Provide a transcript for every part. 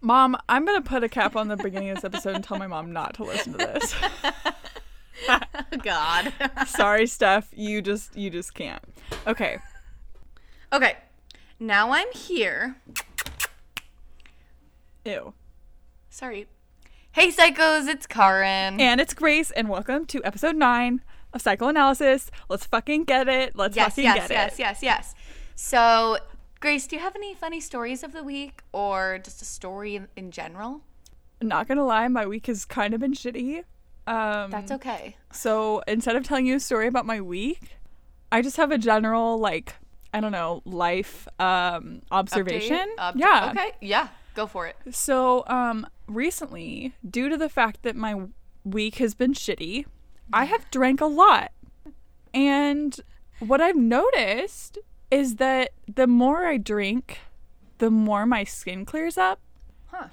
Mom, I'm gonna put a cap on the beginning of this episode and tell my mom not to listen to this. God. Sorry, Steph. You just you just can't. Okay. okay. Now I'm here. Ew. Sorry. Hey, psychos, it's Karin. And it's Grace, and welcome to episode nine of Psychoanalysis. Let's fucking get it. Let's yes, fucking yes, get yes, it. yes, yes. So, Grace, do you have any funny stories of the week or just a story in, in general? Not gonna lie, my week has kind of been shitty. Um, That's okay. So instead of telling you a story about my week, I just have a general like I don't know life um, observation. Update? Up- yeah. Okay. Yeah. Go for it. So um, recently, due to the fact that my week has been shitty, I have drank a lot, and what I've noticed is that the more I drink, the more my skin clears up. Huh.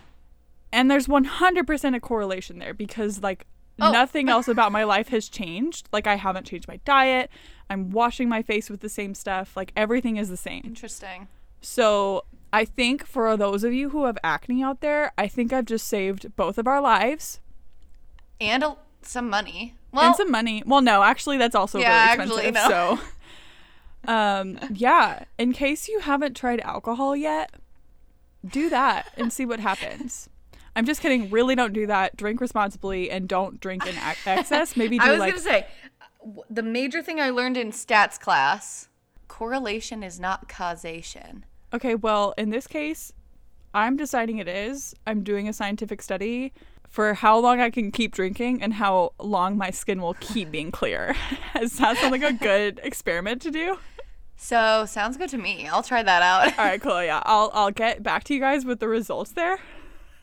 And there's 100% a correlation there because, like, Oh. nothing else about my life has changed. Like, I haven't changed my diet. I'm washing my face with the same stuff. Like, everything is the same. Interesting. So, I think for those of you who have acne out there, I think I've just saved both of our lives And a, some money. Well, and some money. Well, no, actually, that's also Yeah, really actually, expensive. no. So, um, yeah, in case you haven't tried alcohol yet, do that and see what happens. I'm just kidding. Really, don't do that. Drink responsibly and don't drink in ac- excess. Maybe do I was like going to say the major thing I learned in stats class correlation is not causation. Okay, well, in this case, I'm deciding it is. I'm doing a scientific study for how long I can keep drinking and how long my skin will keep being clear. Does that sound like a good experiment to do? So, sounds good to me. I'll try that out. All right, cool. Yeah, I'll I'll get back to you guys with the results there.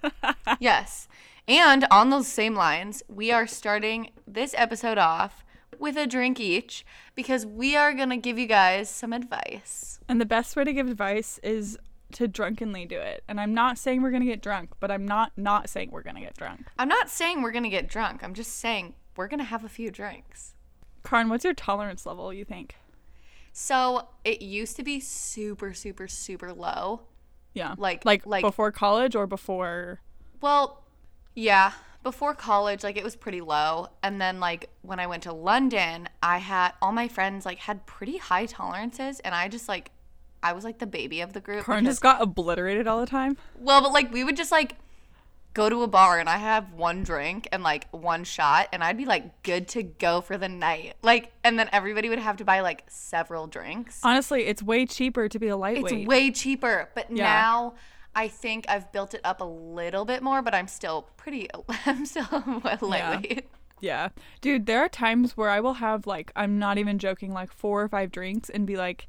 yes. And on those same lines, we are starting this episode off with a drink each because we are going to give you guys some advice. And the best way to give advice is to drunkenly do it. And I'm not saying we're gonna get drunk, but I'm not not saying we're gonna get drunk. I'm not saying we're going to get drunk. I'm just saying we're going to have a few drinks. Karin, what's your tolerance level? You think? So, it used to be super super super low. Yeah, Like- like like- before college or before. Well, yeah, before college like it was pretty low and then like when I went to London, I had all my friends like had pretty high tolerances and I just like I was like the baby of the group. Karin just got obliterated all the time. Well, but like we would just like go to a bar and I have one drink and like one shot and I'd be like good to go for the night. Like and then everybody would have to buy like several drinks. Honestly, it's way cheaper to be a lightweight. It's way cheaper, but Yeah. now I think I've built it up a little bit more, but I'm still pretty I'm still lightweight. Yeah. Dude, there are times where I will have like I'm not even joking like four or five drinks and be like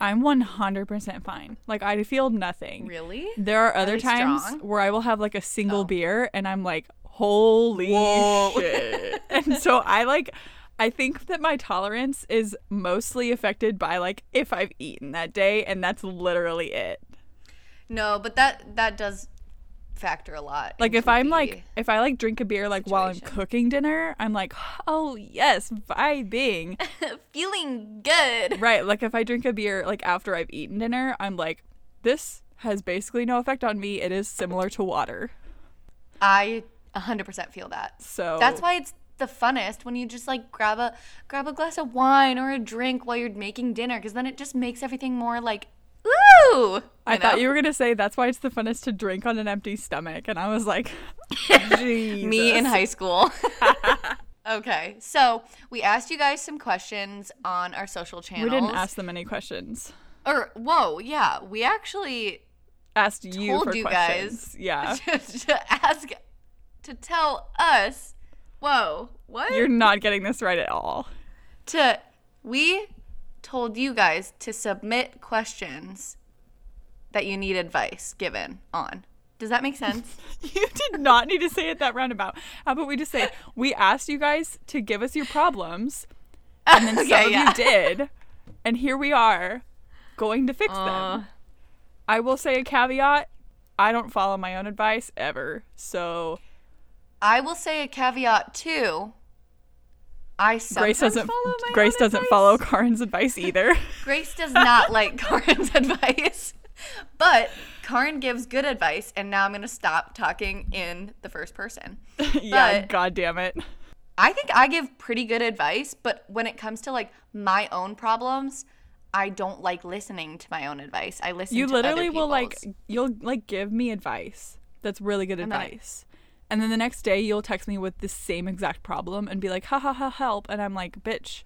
I'm 100% fine. Like I feel nothing. Really? There are other they times strong? where I will have like a single Oh. beer and I'm like holy Whoa. shit. and so I like I think that my tolerance is mostly affected by like if I've eaten that day and that's literally it. No, but that that does factor a lot. Like if I'm like if I like drink a beer like while I'm cooking dinner, I'm like, "Oh, yes, vibing." feeling good. Right. Like if I drink a beer like after I've eaten dinner, I'm like, this has basically no effect on me. It is similar to water. I 100% feel that. So That's why it's the funnest when you just like grab a grab a glass of wine or a drink while you're making dinner cuz then it just makes everything more like ooh. I thought you were gonna say that's why it's the funnest to drink on an empty stomach, and I was like, me in high school. okay. So, we asked you guys some questions on our social channels. We didn't ask them any questions. or whoa, yeah, we actually Asked you Told for you questions. guys. Yeah. to, to ask to tell us whoa what You're not getting this right at all. to we told you guys to submit questions that you need advice given on does that make sense You did not need to say it that roundabout. How about we just say we asked you guys to give us your problems, and then Okay, some of yeah. you did, and here we are, going to fix Uh. them. I will say a caveat: I don't follow my own advice ever, so i will say a caveat too i Grace doesn't. follow my Grace doesn't advice. follow Karin's advice either. grace does not like Karin's advice but Karin gives good advice, and now I'm gonna stop talking in the first person. yeah, But- god damn it. I think I give pretty good advice, but when it comes to like my own problems, I don't like listening to my own advice. I listen. You to literally will like you'll like give me advice that's really good And advice. And then the next day you'll text me with the same exact problem and be like, ha ha ha help and I'm like, bitch.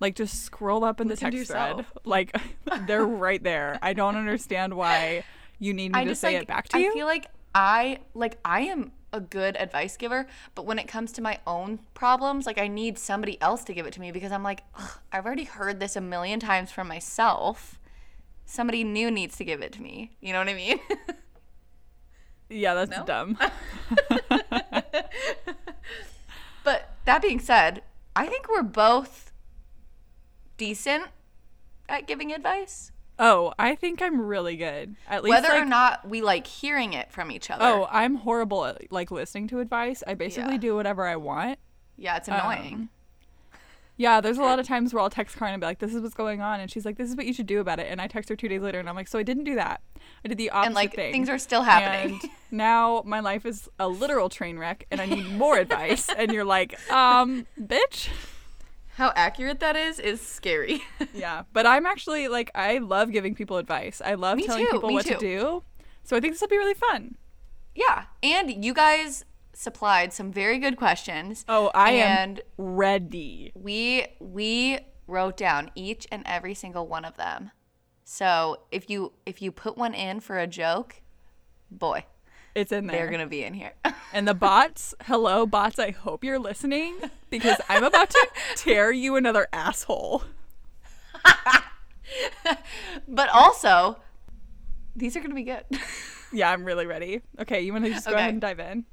Like just scroll up in the Listen text thread. Like they're right there. I don't understand why you need me I to just say like it back to you. I feel like I like I am a good advice giver, but when it comes to my own problems, like I need somebody else to give it to me because I'm like, "Ugh, I've already heard this a million times from myself. Somebody new needs to give it to me. You know what I mean? yeah, that's No? dumb. but that being said, I think we're both decent at giving advice. oh, I think I'm really good. At least Whether or not we like hearing it from each other. Oh, I'm horrible at like listening to advice. I basically Yeah. do whatever I want. yeah, it's annoying. Um, Yeah, there's a lot of times where I'll text Karin and be like, "This is what's going on," and she's like, "This is what you should do about it." And I text her two days later, and I'm like, "So I didn't do that. I did the opposite and like thing." things are still happening. And now my life is a literal train wreck, and I need more advice. And you're like, um, bitch. How accurate that is is scary. Yeah, but I'm actually like, I love giving people advice. I love Me telling too, people me what too. to do. So I think this will be really fun. yeah, and you guys supplied some very good questions. Oh, I and am ready. we we wrote down each and every single one of them. So if you if you put one in for a joke, boy, It's in there. they're gonna be in here. And the bots, hello bots, I hope you're listening because I'm about to tear you another asshole. but also, these are gonna be good. Yeah, I'm really ready. Okay, you want to just go Okay. ahead and dive in?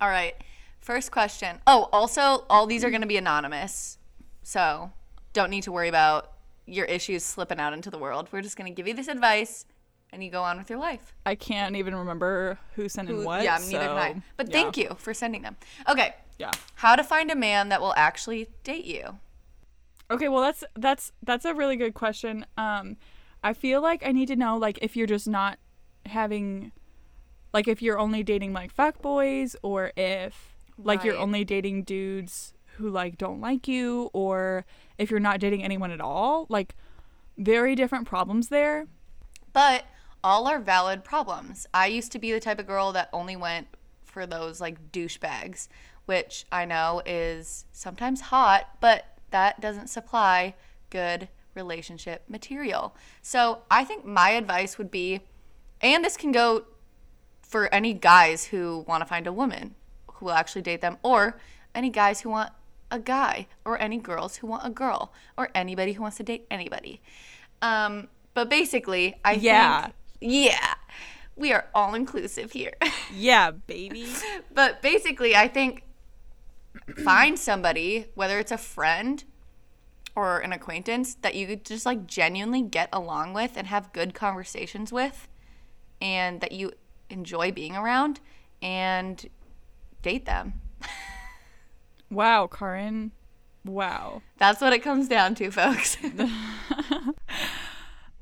All right. First question. Oh, also, all these are going to be anonymous. So don't need to worry about your issues slipping out into the world. We're just going to give you this advice and you go on with your life. I can't even remember who sent in what. yeah, neither can I. But yeah. thank you for sending them. Okay. Yeah. How to find a man that will actually date you. Okay, well that's that's that's a really good question. Um I feel like I need to know like if you're just not having like if you're only dating like fuck boys or if like you're only dating dudes who like don't like you or if you're not dating anyone at all. Like very different problems there. But all are valid problems. I used to be the type of girl that only went for those like douchebags, which I know is sometimes hot, but that doesn't supply good relationship material. So I think my advice would be, and this can go for any guys who want to find a woman who will actually date them, or any guys who want a guy, or any girls who want a girl, or anybody who wants to date anybody. Um, but basically, I Yeah. think, yeah, we are all inclusive here. Yeah, baby. but basically, I think find somebody, whether it's a friend or an acquaintance, that you could just like genuinely get along with and have good conversations with, and that you enjoy being around, and date them. wow, Karin. Wow. That's what it comes down to, folks.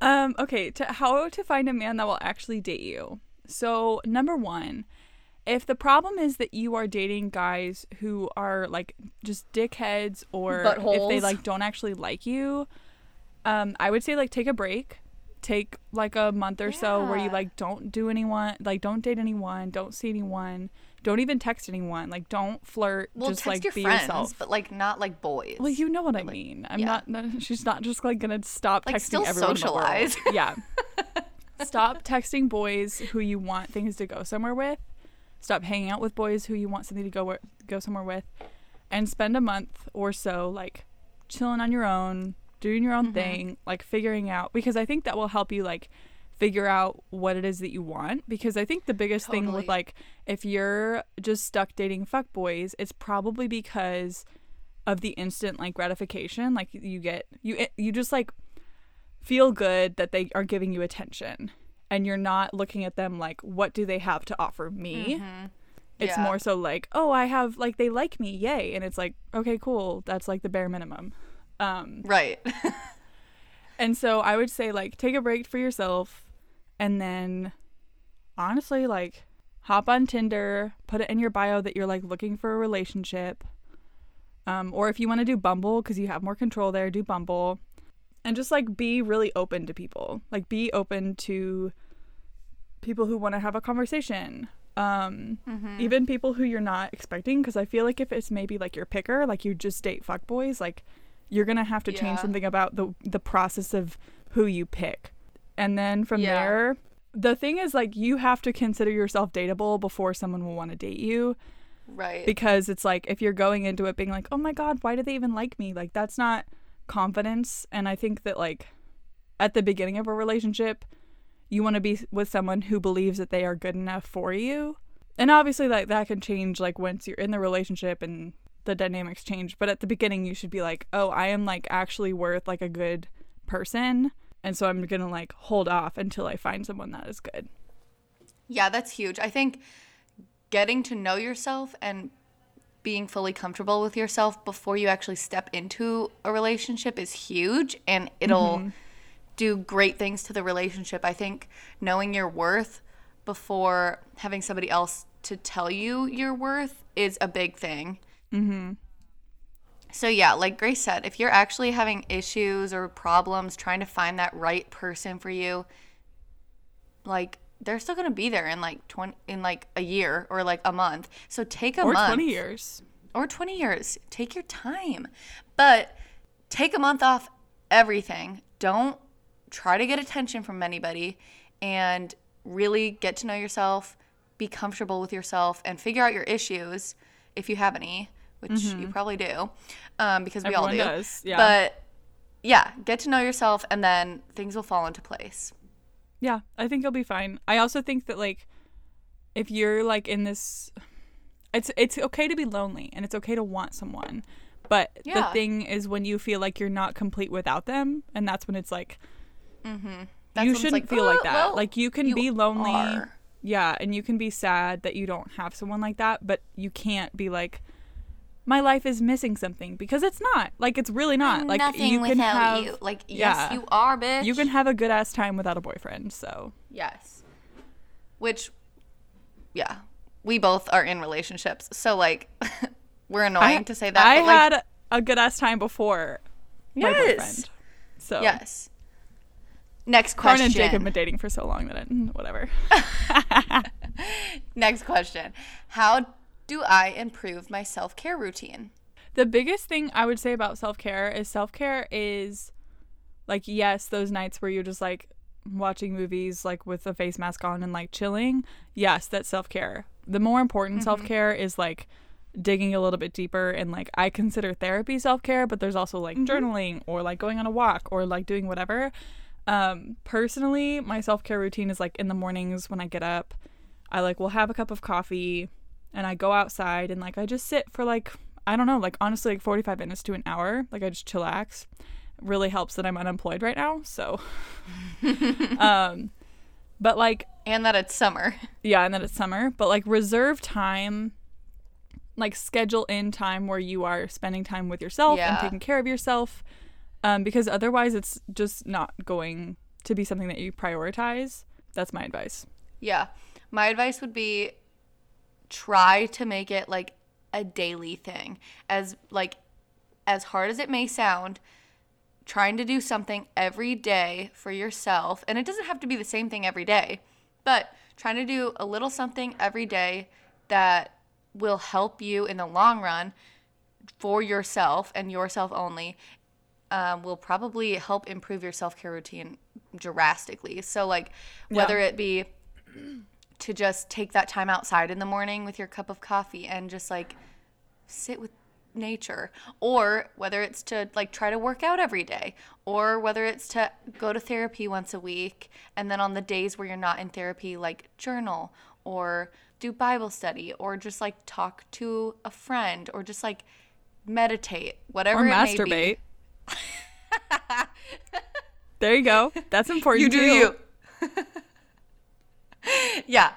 Um, okay, to how to find a man that will actually date you. So, number one, if the problem is that you are dating guys who are like just dickheads or if they like don't actually like you, um, I would say like take a break. Take like a month or so where you like don't do anyone, like don't date anyone, don't see anyone, don't even text anyone, like don't flirt, well, just like be friends, yourself. but like not like boys. Well, you know what I mean. I'm yeah. not. No, she's not just like gonna stop Like, texting still everyone in the world. socialize. Yeah. stop texting boys who you want things to go somewhere with. Stop hanging out with boys who you want something to go where, go somewhere with, and spend a month or so like chilling on your own, doing your Mm-hmm. own thing, like figuring out because I think that will help you like figure out what it is that you want because I think the biggest thing with like if you're just stuck dating fuck boys, it's probably because of the instant like gratification like you get you you just like feel good that they are giving you attention and you're not looking at them like what do they have to offer me it's Mm-hmm. Yeah. more so like oh i have like they like me yay and it's like okay cool that's like the bare minimum um right. and so i would say like take a break for yourself and then honestly like hop on Tinder, put it in your bio that you're like looking for a relationship. Um, or if you want to do Bumble because you have more control there, do Bumble. And just like be really open to people. Like be open to people who want to have a conversation. Um, Mm-hmm. even people who you're not expecting because I feel like if it's maybe like your picker, like you just date fuckboys, like you're gonna have to change something about the the process of who you pick. And then from Yeah. there, the thing is like you have to consider yourself dateable before someone will want to date you Right. because it's like if you're going into it being like, "Oh my god, why do they even like me?" Like that's not confidence and I think that like at the beginning of a relationship, you want to be with someone who believes that they are good enough for you. And obviously like that can change like once you're in the relationship and the dynamics change, but at the beginning you should be like, "Oh, I am like actually worth like a good person." And so I'm going to like hold off until I find someone that is good. Yeah, that's huge. I think getting to know yourself and being fully comfortable with yourself before you actually step into a relationship is huge and it'll mm-hmm. do great things to the relationship. I think knowing your worth before having somebody else to tell you your worth is a big thing. Mm-hmm. So yeah, like Grace said, if you're actually having issues or problems trying to find that right person for you, like they're still gonna be there in like twenty in like a year or like a month. So take a month. Or 20 years. or 20 years. Take your time. But take a month off everything. Don't try to get attention from anybody and really get to know yourself, be comfortable with yourself, and figure out your issues if you have any, which you probably do, um, because we all do. does, yeah. But yeah, get to know yourself, and then things will fall into place. Yeah, I think you'll be fine. I also think that like if you're like in this it's it's okay to be lonely and it's okay to want someone. But the thing is when you feel like you're not complete without them and that's when it's like That's you shouldn't like, feel "Uh, like that. well, like you can you be lonely. are." Yeah, and you can be sad that you don't have someone like that, but you can't be like my life is missing something because it's not. Like it's really not. Like Nothing you can have you. Like yeah. yes, you are, bitch. you can have a good ass time without a boyfriend. So Yes. Which, yeah, we both are in relationships. So, like, we're annoying I- to say that. I but, like, had a good ass time before my boyfriend. So Yes. Next question. and Jacob have been dating for so long that I, mm, whatever. Next question. How do I improve my self care routine? the biggest thing I would say about self care is self care is like yes, those nights where you're just like watching movies like with a face mask on and like chilling. Yes, that's self care. The more important self care is like digging a little bit deeper and like I consider therapy self care, but there's also like journaling or like going on a walk or like doing whatever. Um, personally, my self care routine is like in the mornings when I get up, I like will have a cup of coffee and I go outside and like I just sit for like I don't know, like honestly like 45 minutes to an hour. Like I just chillax. It really helps that I'm unemployed right now, so um but like And that it's summer. yeah, and that it's summer, but like reserve time like schedule in time where you are spending time with yourself and taking care of yourself um because otherwise it's just not going to be something that you prioritize. That's my advice. Yeah. My advice would be try to make it like a daily thing. As like as hard as it may sound, trying to do something every day for yourself, and it doesn't have to be the same thing every day, but trying to do a little something every day that will help you in the long run for yourself and yourself only um, will probably help improve your self-care routine drastically so like whether it be to just take that time outside in the morning with your cup of coffee and just like sit with nature or whether it's to like try to work out every day or whether it's to go to therapy once a week and then on the days where you're not in therapy like journal or do bible study or just like talk to a friend or just like meditate whatever Or it may be. masturbate. there you go. That's important. You do too. you. yeah.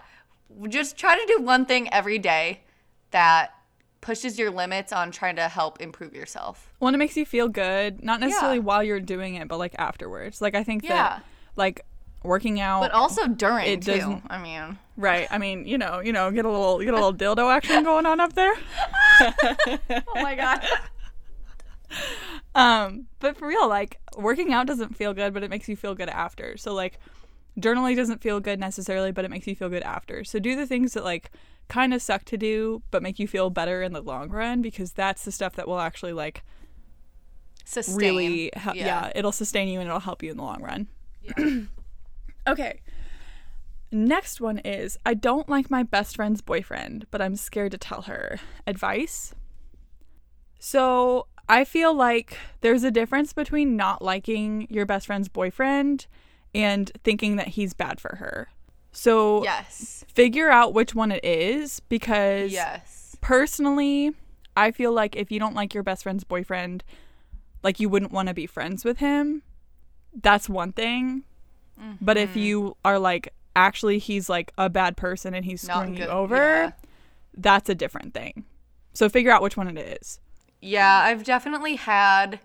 Just try to do one thing every day that pushes your limits on trying to help improve yourself. When it makes you feel good, not necessarily Yeah. while you're doing it, but like afterwards. Like I think Yeah. that like working out But also during It too. doesn't- I mean, Right. I mean, you know, you know, get a little get a little dildo action going on up there. oh my god. Um, but for real, like working out doesn't feel good, but it makes you feel good after. So like journaling doesn't feel good necessarily, but it makes you feel good after. So do the things that like kind of suck to do, but make you feel better in the long run because that's the stuff that will actually like Sustain. really hel- yeah. it'll sustain you and it'll help you in the long run. okay. Next one is I don't like my best friend's boyfriend, but I'm scared to tell her. Advice? So, I feel like there's a difference between not liking your best friend's boyfriend and thinking that he's bad for her. So, Yes. figure out which one it is because Yes. personally, I feel like if you don't like your best friend's boyfriend, like you wouldn't want to be friends with him. That's one thing. But if Mm-hmm. you are like, actually, he's like a bad person and he's screwing you over, yeah. that's a different thing. So figure out which one it is. Yeah, I've definitely had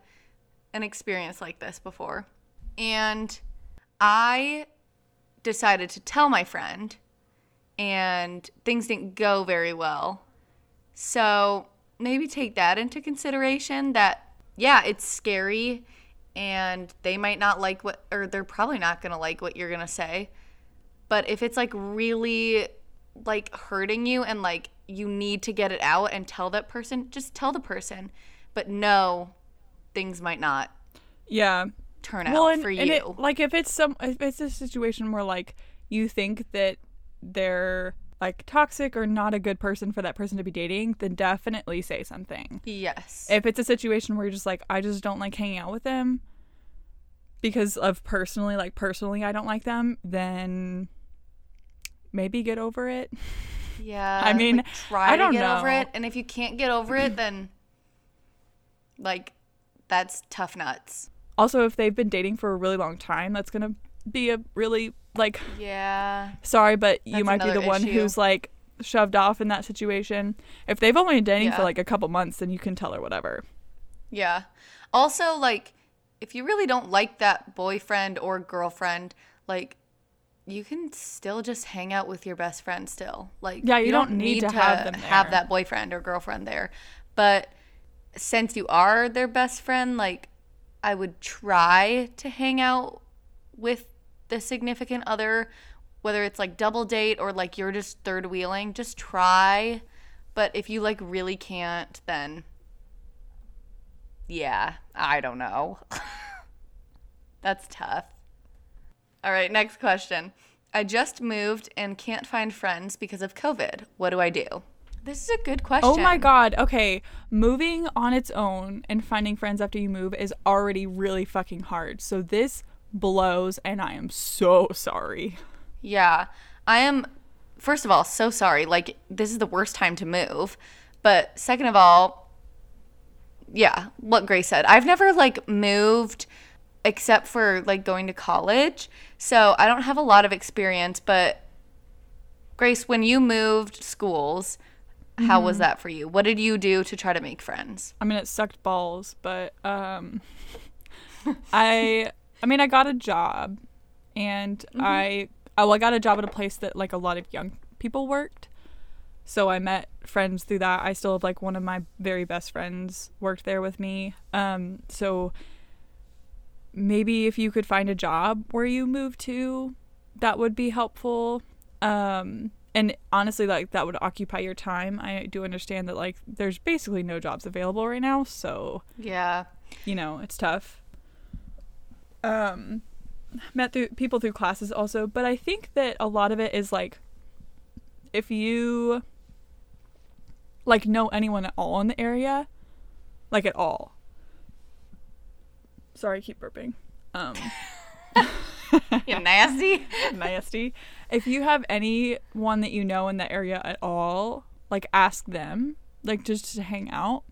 an experience like this before. And I decided to tell my friend, and things didn't go very well. So maybe take that into consideration that, yeah, it's scary and they might not like what, or they're probably not going to like what you're going to say. But if it's like really like hurting you and like you need to get it out and tell that person, just tell the person. But no, things might not Yeah. Turn out Well, and, for and it, like if it's some, if it's a situation where like you think that they're like toxic or not a good person for that person to be dating, then definitely say something. yes. if it's a situation where you're just like i just don't like hanging out with them because of personally like personally i don't like them then maybe get over it yeah. I mean, like, try I don't to get over know. it. And if you can't get over it, then like that's tough nuts. Also if they've been dating for a really long time that's gonna be a really like Yeah. sorry but you might be the another one who's like shoved off in that situation if they've only been dating for like a couple months then you can tell her whatever Yeah. Also, like, if you really don't like that boyfriend or girlfriend, like, you can still just hang out with your best friend still. Like, Yeah, you don't need to have that boyfriend or girlfriend there. But since you are their best friend, like, I would try to hang out with the significant other, whether it's like double date or like you're just third wheeling. Just try. But if you like really can't, then yeah, I don't know. That's tough. All right, next question. I just moved and can't find friends because of COVID. What do I do? This is a good question. Oh my god. Okay. Moving on its own and finding friends after you move is already really fucking hard. So this blows and I am so sorry. Yeah. I am first of all so sorry. Like this is the worst time to move. But second of all, yeah, what Grace said. I've never like moved except for like going to college. So I don't have a lot of experience, but Grace, when you moved schools, how was that for you? What did you do to try to make friends? I mean it sucked balls, but um I I mean I got a job and I oh I got a job at a place that like a lot of young people worked. So I met friends through that. I still have like one of my very best friends worked there with me. Um so maybe if you could find a job where you move to, that would be helpful. Um and honestly like that would occupy your time. I do understand that like there's basically no jobs available right now, so Yeah. you know, it's tough. Um met through people through classes also, but I think that a lot of it is like if you like know anyone at all in the area, like at all. Sorry, I keep burping. Um You nasty. nasty. If you have anyone that you know in the area at all, like ask them, like just to hang out.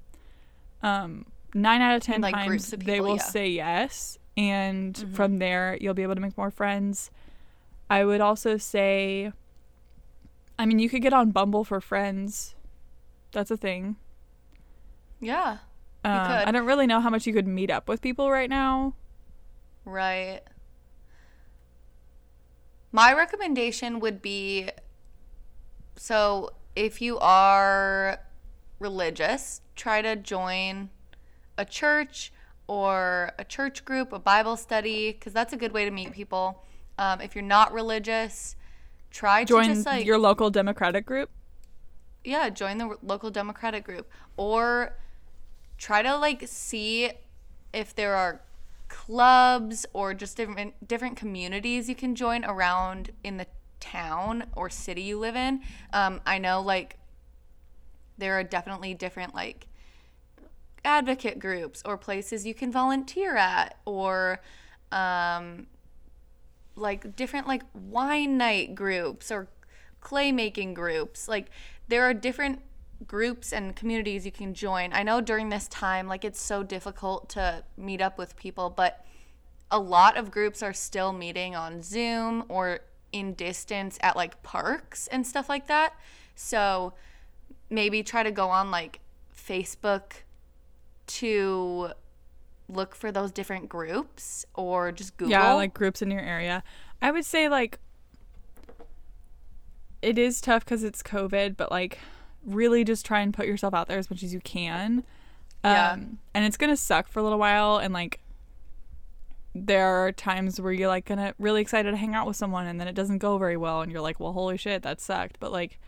Um, nine out of ten like, times of they will yeah. Mm-hmm. say yes, and from there you'll be able to make more friends. I would also say, I mean, you could get on Bumble for friends. That's a thing. Yeah. Um. I don't really know how much you could meet up with people right now. Right. My recommendation would be So if you are religious, try to join a church or a church group, a Bible study, because that's a good way to meet people. Um, if you're not religious, try Join to just like your local Democratic group. yeah, join the local Democratic group or try to like see if there are clubs or just different different communities you can join around in the town or city you live in. Um, I know like there are definitely different like advocate groups or places you can volunteer at or um, like different like wine night groups or clay making groups like there are different groups and communities you can join. I know during this time like it's so difficult to meet up with people but a lot of groups are still meeting on zoom or in distance at like parks and stuff like that. So maybe try to go on like facebook to look for those different groups or just google. Yeah, like groups in your area. I would say like it is tough because it's COVID, but like really just try and put yourself out there as much as you can. Yeah. Um, and it's gonna suck for a little while, and like there are times where you're like gonna really excited to hang out with someone, and then it doesn't go very well, and you're like, well, holy shit, that sucked. But like,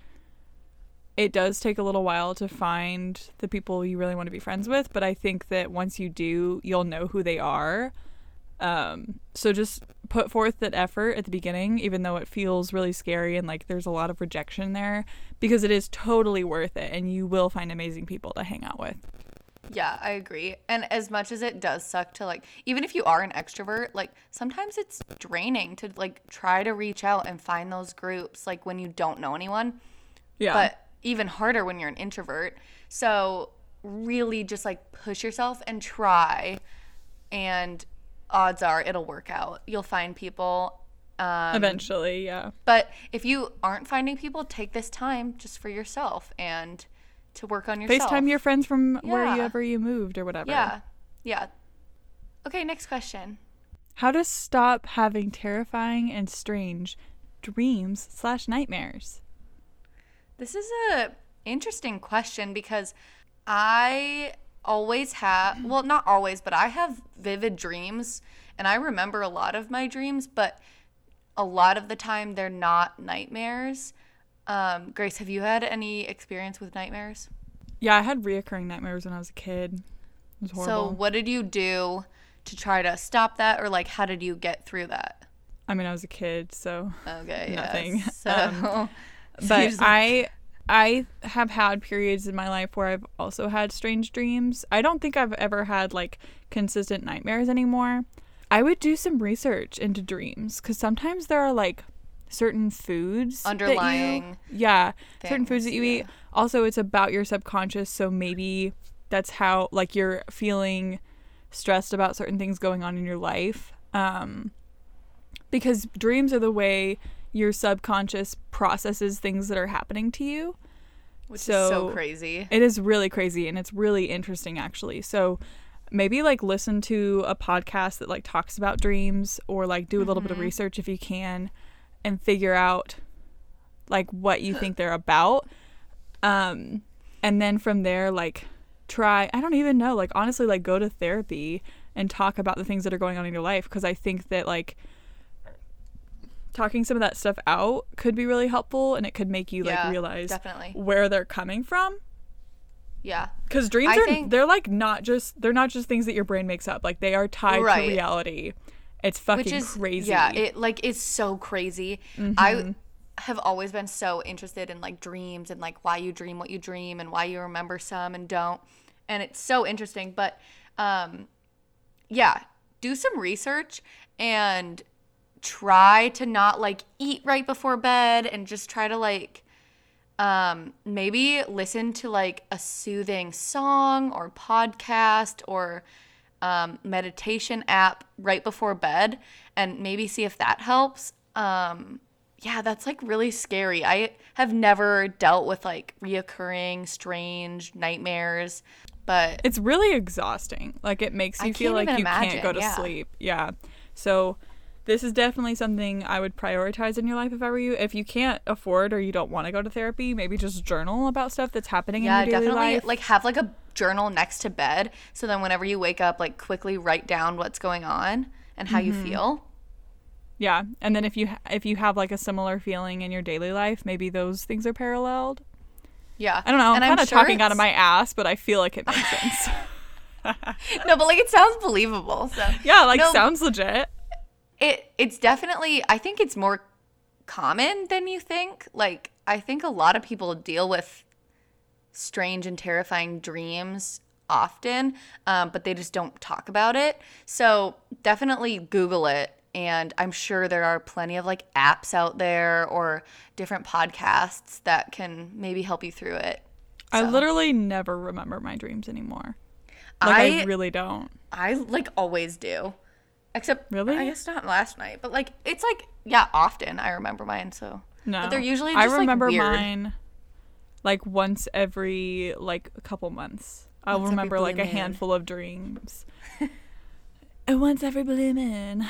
it does take a little while to find the people you really want to be friends with. But I think that once you do, you'll know who they are. Um, so just put forth that effort at the beginning, even though it feels really scary and like there's a lot of rejection there, because it is totally worth it, and you will find amazing people to hang out with. Yeah, I agree. And as much as it does suck to like even if you are an extrovert, like sometimes it's draining to like try to reach out and find those groups like when you don't know anyone. Yeah. But even harder when you're an introvert. So really just like push yourself and try and odds are it'll work out. You'll find people um, Eventually, yeah. but if you aren't finding people, take this time just for yourself and to work on yourself. FaceTime your friends from Yeah. wherever you moved or whatever. Yeah. Yeah. Okay, next question. How to stop having terrifying and strange dreams slash nightmares. This is a interesting question because I always have well not always but I have vivid dreams and I remember a lot of my dreams but a lot of the time they're not nightmares. Um, Grace, have you had any experience with nightmares? Yeah, I had reoccurring nightmares when I was a kid. It was horrible. So what did you do to try to stop that or like how did you get through that? I mean, I was a kid, so Okay, yeah. Nothing. So, Um, so but just, I I have had periods in my life where I've also had strange dreams. I don't think I've ever had like consistent nightmares anymore. I would do some research into dreams cuz sometimes there are like certain foods that you- Underlying yeah, certain foods that you yeah. eat. Also, it's about your subconscious, so maybe that's how like you're feeling stressed about certain things going on in your life. Um because dreams are the way your subconscious processes things that are happening to you. which is so so- crazy. It is really crazy and it's really interesting actually. So maybe like listen to a podcast that like talks about dreams or like do a little bit of research if you can and figure out like what you think they're about. Um and then from there like try I don't even know like honestly like go to therapy and talk about the things that are going on in your life because I think that like talking some of that stuff out could be really helpful and it could make you Yeah, like realize definitely. where they're coming from Yeah. because dreams I are think- they're like not just they're not just things that your brain makes up like they are tied Right. to reality it's fucking which is crazy Yeah, it like it's so crazy. Mm-hmm. I have always been so interested in like dreams and like why you dream what you dream and why you remember some and don't. And it's so interesting, but um yeah, do some research and try to not like eat right before bed and just try to like um maybe listen to like a soothing song or podcast or um, meditation app right before bed and maybe see if that helps. Um, yeah, that's like really scary. I have never dealt with like reoccurring strange nightmares, but it's really exhausting like it makes I you feel like you can't go to yeah. sleep yeah so this is definitely something I would prioritize in your life if I were you. If you can't afford or you don't want to go to therapy, maybe just journal about stuff that's happening Yeah, in your daily definitely. life. Like have like a journal next to bed, so then whenever you wake up, like quickly write down what's going on and how Mm-hmm. you feel. yeah, and then if you if you have like a similar feeling in your daily life, maybe those things are paralleled. Yeah, I don't know. I'm kind of sure talking out of my ass, but I feel like it makes sense. no, but like it sounds believable. So yeah, like No, sounds legit. It it's definitely i think it's more common than you think like i think a lot of people deal with strange and terrifying dreams often um, but they just don't talk about it so definitely google it and i'm sure there are plenty of like apps out there or different podcasts that can maybe help you through it I literally never remember my dreams anymore. Like I, I- really don't. I like always do except Really? i guess not last night but like it's like yeah often i remember mine so No, But they're usually I just, like, remember weird. mine like once every like a couple months. I'll Once remember like a handful of dreams. and once every blue moon.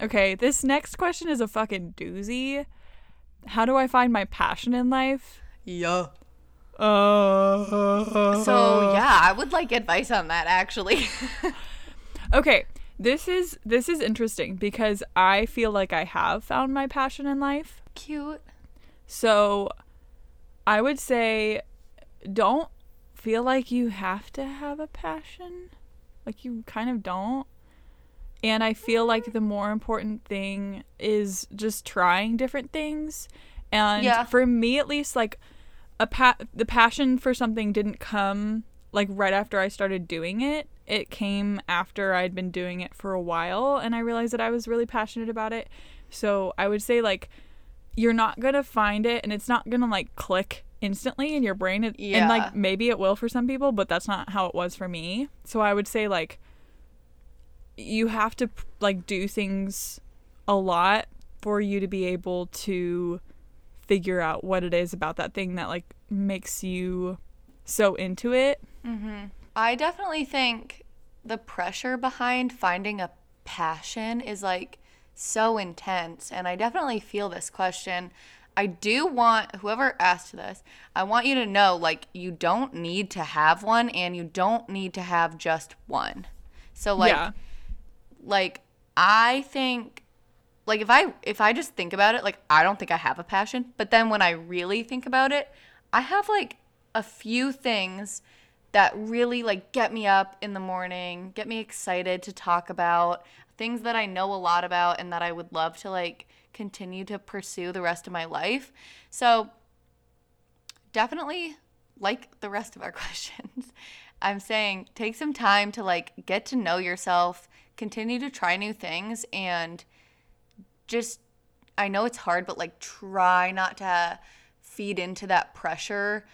Okay, this next question is a fucking doozy. How do I find my passion in life? Yeah. Uh, So yeah, I would like advice on that actually. Okay, this is this is interesting because I feel like I have found my passion in life. Cute. So I would say don't feel like you have to have a passion. Like you kind of don't. And I feel mm-hmm. like the more important thing is just trying different things. And Yeah. for me at least like a pa- the passion for something didn't come like right after I started doing it. It came after I'd been doing it for a while and I realized that I was really passionate about it. So I would say like you're not gonna find it and it's not gonna like click instantly in your brain It- and like maybe it will for some people but that's not how it was for me. So i would say like you have to like do things a lot for you to be able to figure out what it is about that thing that like makes you so into it mm-hmm. I definitely think the pressure behind finding a passion is like so intense and I definitely feel this question. I do want whoever asked this, I want you to know like you don't need to have one and you don't need to have just one. So like yeah like I think like if I if I just think about it, like I don't think I have a passion, but then when I really think about it, I have like a few things that really like get me up in the morning, get me excited to talk about things that I know a lot about and that I would love to like continue to pursue the rest of my life. So definitely like the rest of our questions. I'm saying take some time to like get to know yourself, continue to try new things and just I know it's hard but like try not to feed into that pressure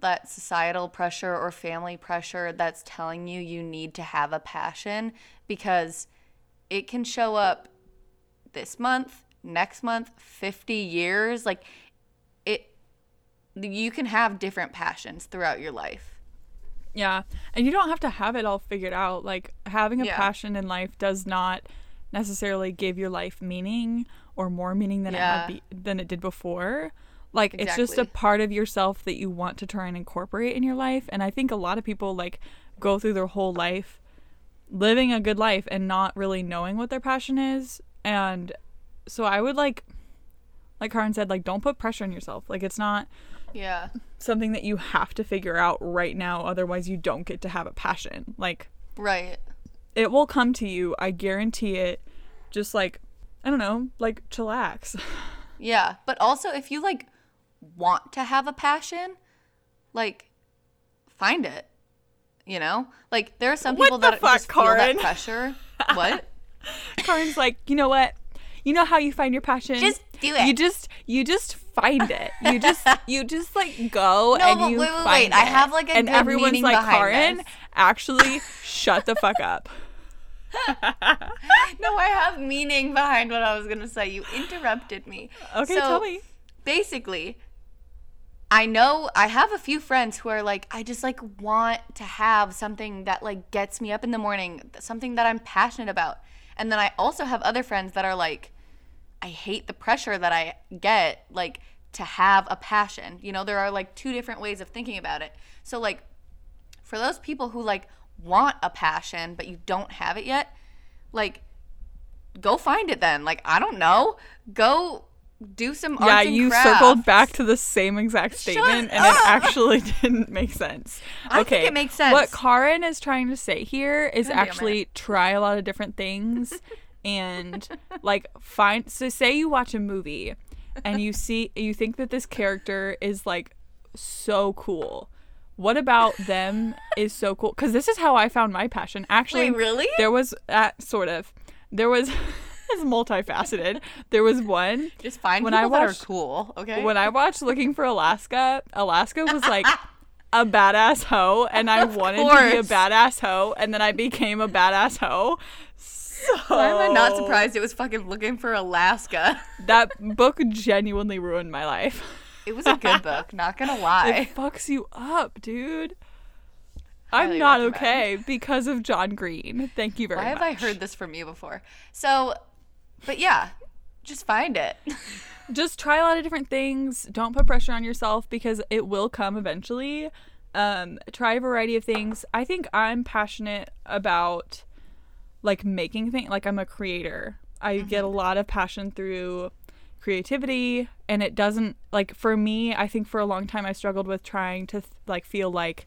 that societal pressure or family pressure that's telling you you need to have a passion because it can show up this month, next month, 50 years like it you can have different passions throughout your life. Yeah. And you don't have to have it all figured out. Like having a Yeah. passion in life does not necessarily give your life meaning or more meaning than it had be- than it did before. Like it's just a part of yourself that you want to try and incorporate in your life. And I think a lot of people like go through their whole life living a good life and not really knowing what their passion is. And so I would like like Karin said, like don't put pressure on yourself. Like it's not Yeah. something that you have to figure out right now otherwise you don't get to have a passion like Right. it will come to you i guarantee it just like i don't know like chillax Yeah, but also if you like want to have a passion, like find it. You know? Like there are some people that fuck, just feel that pressure. what? karin's like you know what you know how you find your passion Just do it. you just you just find it you just you just like go No, and you wait, wait, find wait. I have, like, a and everyone's like karin this." actually shut the fuck up no, I have meaning behind what I was to say. You interrupted me. okay So, tell me basically i know i have a few friends who are like i just like want to have something that like gets me up in the morning something that i'm passionate about And then I also have other friends that are like, I hate the pressure that I get, like, to have a passion. You know, there are like two different ways of thinking about it. So, like, for those people who like want a passion, but you don't have it yet, like, go find it then. Like, I don't know. Go do some arts Yeah, you crafts. circled back to the same exact statement and it actually didn't make sense. I okay. think it makes sense. What Karin is trying to say here is actually try a lot of different things and like find so say you watch a movie and you see you think that this character is like so cool. What about them is so cool? Because this is how I found my passion. Actually, Wait, really? There was uh, sort of. There was. it's multifaceted. There was one Just find When people I that watched- are cool, okay? when I watched Looking for Alaska, Alaska was like a badass hoe, and I wanted to be a badass hoe, and then I became a badass hoe. So Why am I not surprised it was fucking looking for Alaska? That book genuinely ruined my life. It was a good book, not gonna lie. It fucks you up, dude. I'm not recommend. okay because of John Green. Thank you very Why much. Why have I heard this from you before? So, but yeah, just find it. just try a lot of different things. Don't put pressure on yourself because it will come eventually. Um, try a variety of things. I think I'm passionate about like making things. Like I'm a creator. I get a lot of passion through creativity, and it doesn't like for me. I think for a long time I struggled with trying to like feel like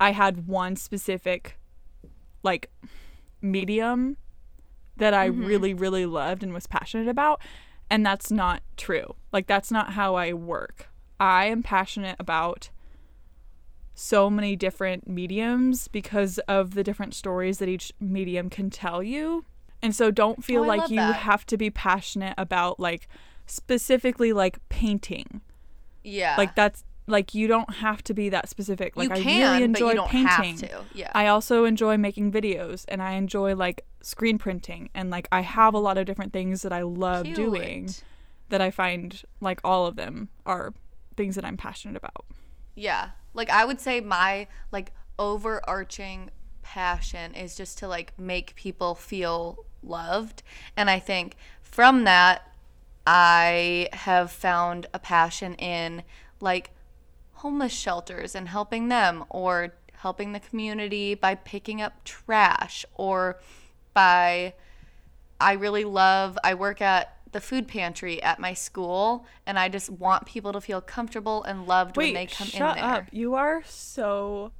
I had one specific like medium that I mm-hmm. really, really loved and was passionate about. And that's not true. Like, that's not how I work. I am passionate about so many different mediums because of the different stories that each medium can tell you. And so don't feel Oh, like you that. have to be passionate about, like, specifically like painting. Yeah. Like, that's like you don't have to be that specific. Like, you I really enjoy but you don't painting. Yeah. I also enjoy making videos and I enjoy like screen printing and like I have a lot of different things that I love doing that I find like all of them are things that I'm passionate about. Yeah. Like I would say my like overarching passion is just to like make people feel loved. And I think from that I have found a passion in like homeless shelters and helping them or helping the community by picking up trash or by I really love I work at the food pantry at my school and I just want people to feel comfortable and loved when they come shut in there. up. You are so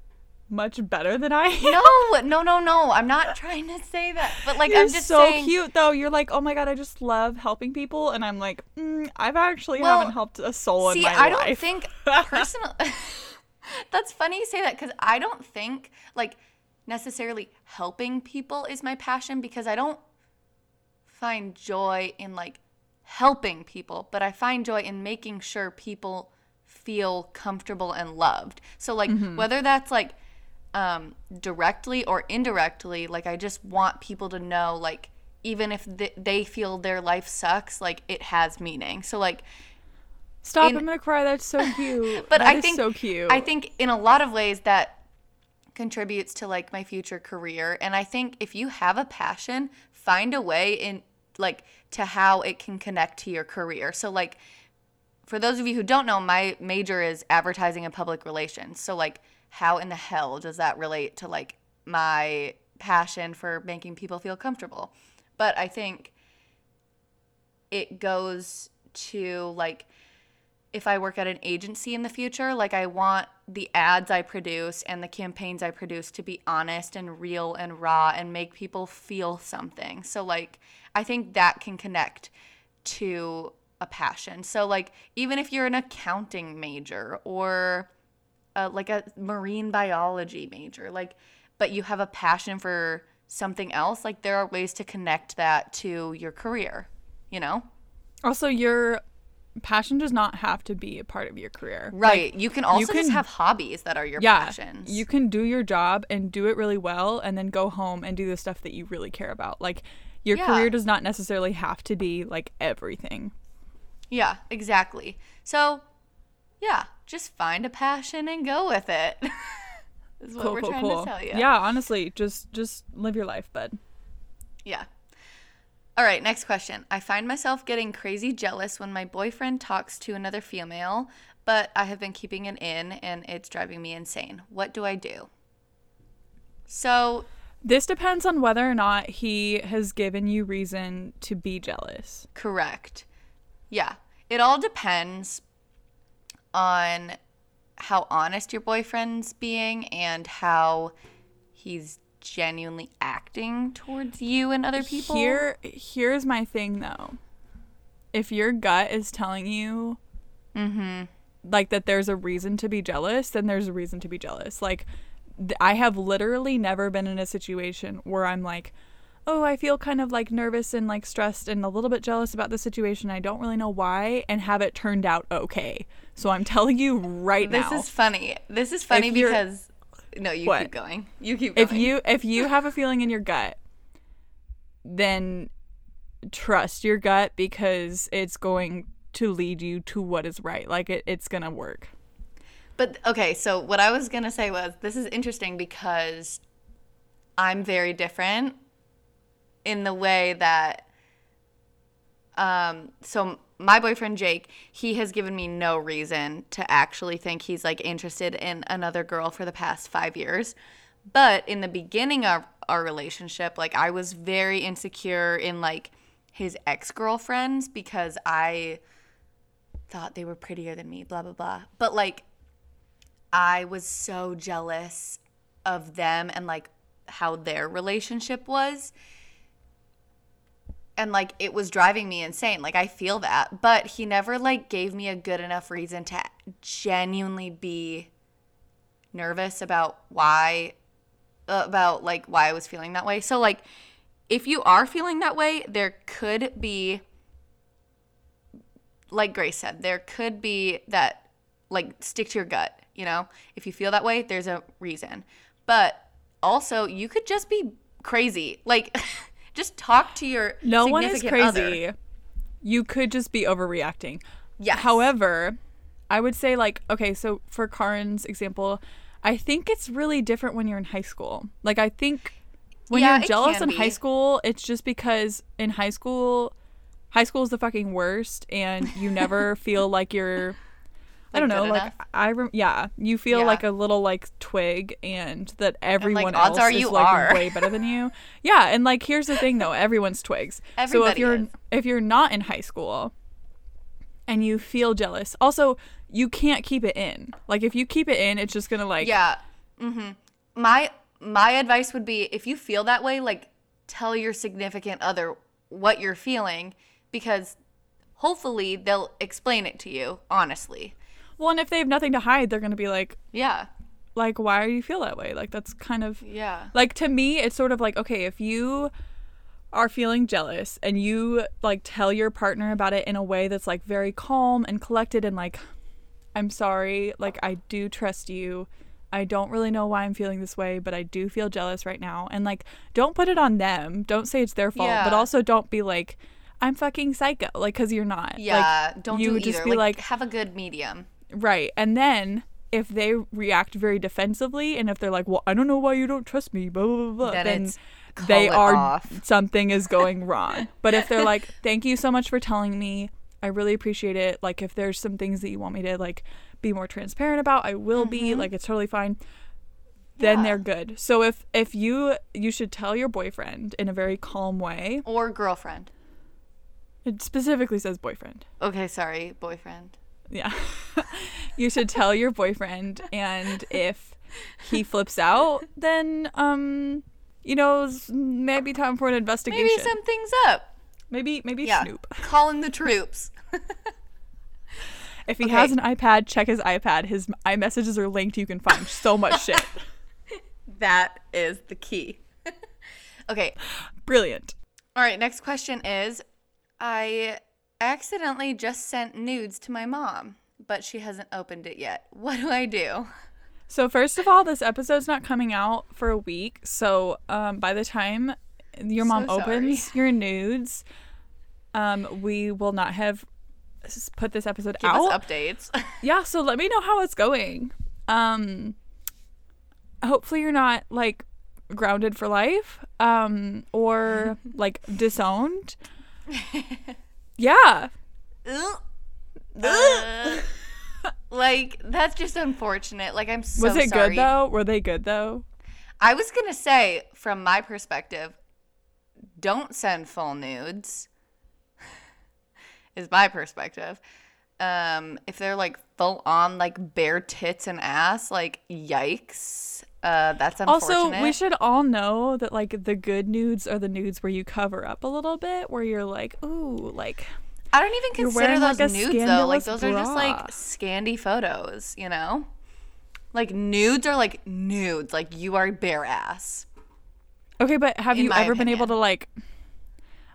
much better than I am. No, no, no, no. I'm not trying to say that. But like You're I'm just so saying cute though. You're like, oh my god, I just love helping people, and I'm like, mm, I've actually Well, haven't helped a soul See, in my I life. don't think personal. That's funny you say that because I don't think like necessarily helping people is my passion because I don't find joy in like helping people, but I find joy in making sure people feel comfortable and loved. So like Mm-hmm. whether that's like um, directly or indirectly, like I just want people to know like even if th- they feel their life sucks, like it has meaning. So like Stop! in- I'm gonna cry. That's so cute. but That I is think so cute. I think in a lot of ways that contributes to like my future career. And I think if you have a passion, find a way in like to how it can connect to your career. So like for those of you who don't know, my major is advertising and public relations. So like how in the hell does that relate to like my passion for making people feel comfortable? But I think it goes to like if I work at an agency in the future, like I want the ads I produce and the campaigns I produce to be honest and real and raw and make people feel something. So like I think that can connect to a passion. So like even if you're an accounting major or uh, like a marine biology major, like but you have a passion for something else, like there are ways to connect that to your career, you know? Also, your passion does not have to be a part of your career. Right. you can also can- just have hobbies that are your Yeah. passions. You can do your job and do it really well and then go home and do the stuff that you really care about. Like your Yeah. career does not necessarily have to be like everything. yeah, exactly. So, yeah, just find a passion and go with it. is what Cool, we're cool, trying cool. to tell you. Yeah, honestly, just just live your life, bud. Yeah. All right, next question. I find myself getting crazy jealous when my boyfriend talks to another female, but I have been keeping it in and it's driving me insane. What do I do? So, This depends on whether or not he has given you reason to be jealous. correct. Yeah. It all depends on how honest your boyfriend's being and how he's genuinely acting towards you and other people. Here here's my thing though. If your gut is telling you Mhm. like that there's a reason to be jealous, then there's a reason to be jealous. Like th- I have literally never been in a situation where I'm like, "Oh, I feel kind of like nervous and like stressed and a little bit jealous about the situation. I don't really know why," and have it turned out okay. So I'm telling you right This now. This is funny. This is funny because no, you What? keep going. You keep going. if you if you have a feeling in your gut then trust your gut because it's going to lead you to what is right like it, it's gonna work But okay, so what I was gonna say was this is interesting because I'm very different in the way that um so my boyfriend Jake, he has given me no reason to actually think he's like interested in another girl for the past 5 years. But in the beginning of our relationship, like I was very insecure in like his ex-girlfriends because I thought they were prettier than me, blah blah blah. But like I was so jealous of them and like how their relationship was. And like it was driving me insane. Like I feel that, but he never like gave me a good enough reason to genuinely be nervous about why about like why I was feeling that way. So like if you are feeling that way, there could be like Grace said, there could be that like stick to your gut, you know? If you feel that way, there's a reason. But also, you could just be crazy. Like just talk to your no one is crazy other. you could just be overreacting Yes. however i would say like okay so for Karin's example i think it's really different when you're in high school like i think when Yeah, you're jealous in high school it's just because in high school high school is the fucking worst and you never feel like you're I don't know, like enough? I rem- yeah, you feel Yeah. like a little like twig, and that everyone odds else are is you like are. way better than you. Yeah, and like here's the thing though, everyone's twigs. so if you're is. if you're not in high school and you feel jealous, also you can't keep it in. Like if you keep it in, it's just gonna like Yeah. Mm-hmm. My my advice would be if you feel that way, like tell your significant other what you're feeling because hopefully they'll explain it to you honestly. Well, and if they have nothing to hide, they're gonna be like, Yeah. like, why do you feel that way? Like that's kind of Yeah. like to me it's sort of like okay if you are feeling jealous and you like tell your partner about it in a way that's like very calm and collected and like i'm sorry like i do trust you i don't really know why i'm feeling this way but i do feel jealous right now and like don't put it on them don't say it's their fault but also don't be like i'm fucking psycho like because you're not Yeah. like, don't you do would either. just be like, like have a good medium. Right. And then if they react very defensively and if they're like, well, I don't know why you don't trust me, blah, blah, blah, blah, Then then, they are, off. something is going wrong. but if they're like, thank you so much for telling me, I really appreciate it. Like, if there's some things that you want me to, like, be more transparent about, I will be. Like, it's totally fine. Then Mm-hmm. Yeah. they're good. So if if you you should tell your boyfriend in a very calm way. Or girlfriend. It specifically says boyfriend. Okay, sorry, boyfriend. Yeah. you should tell your boyfriend and if he flips out, then um you know, maybe time for an investigation. Maybe something's up. maybe maybe Yeah. Snoop. Calling the troops. If he Okay. has an iPad, check his iPad. His iMessages are linked. You can find so much shit. that is the key. okay. Brilliant. All right, next question is I accidentally just sent nudes to my mom, but she hasn't opened it yet. What do I do? So first of all, this episode's not coming out for a week. So um, by the time your mom So sorry. opens your nudes, um, we will not have put this episode Give out. updates. yeah so let me know how it's going um hopefully you're not like grounded for life um or like disowned yeah Uh, like that's just unfortunate. Like I'm so was it sorry. good though were they good though I was gonna say, from my perspective, don't send full nudes. is my perspective. Um, if they're like full on like bare tits and ass, like yikes. Uh, that's unfortunate. also we should all know that like the good nudes are the nudes where you cover up a little bit where you're like ooh like I don't even consider those like, nudes though. Like those are just like scandy photos, you know? Like nudes are like nudes. Like you are bare ass. Okay, but have you ever been able to like?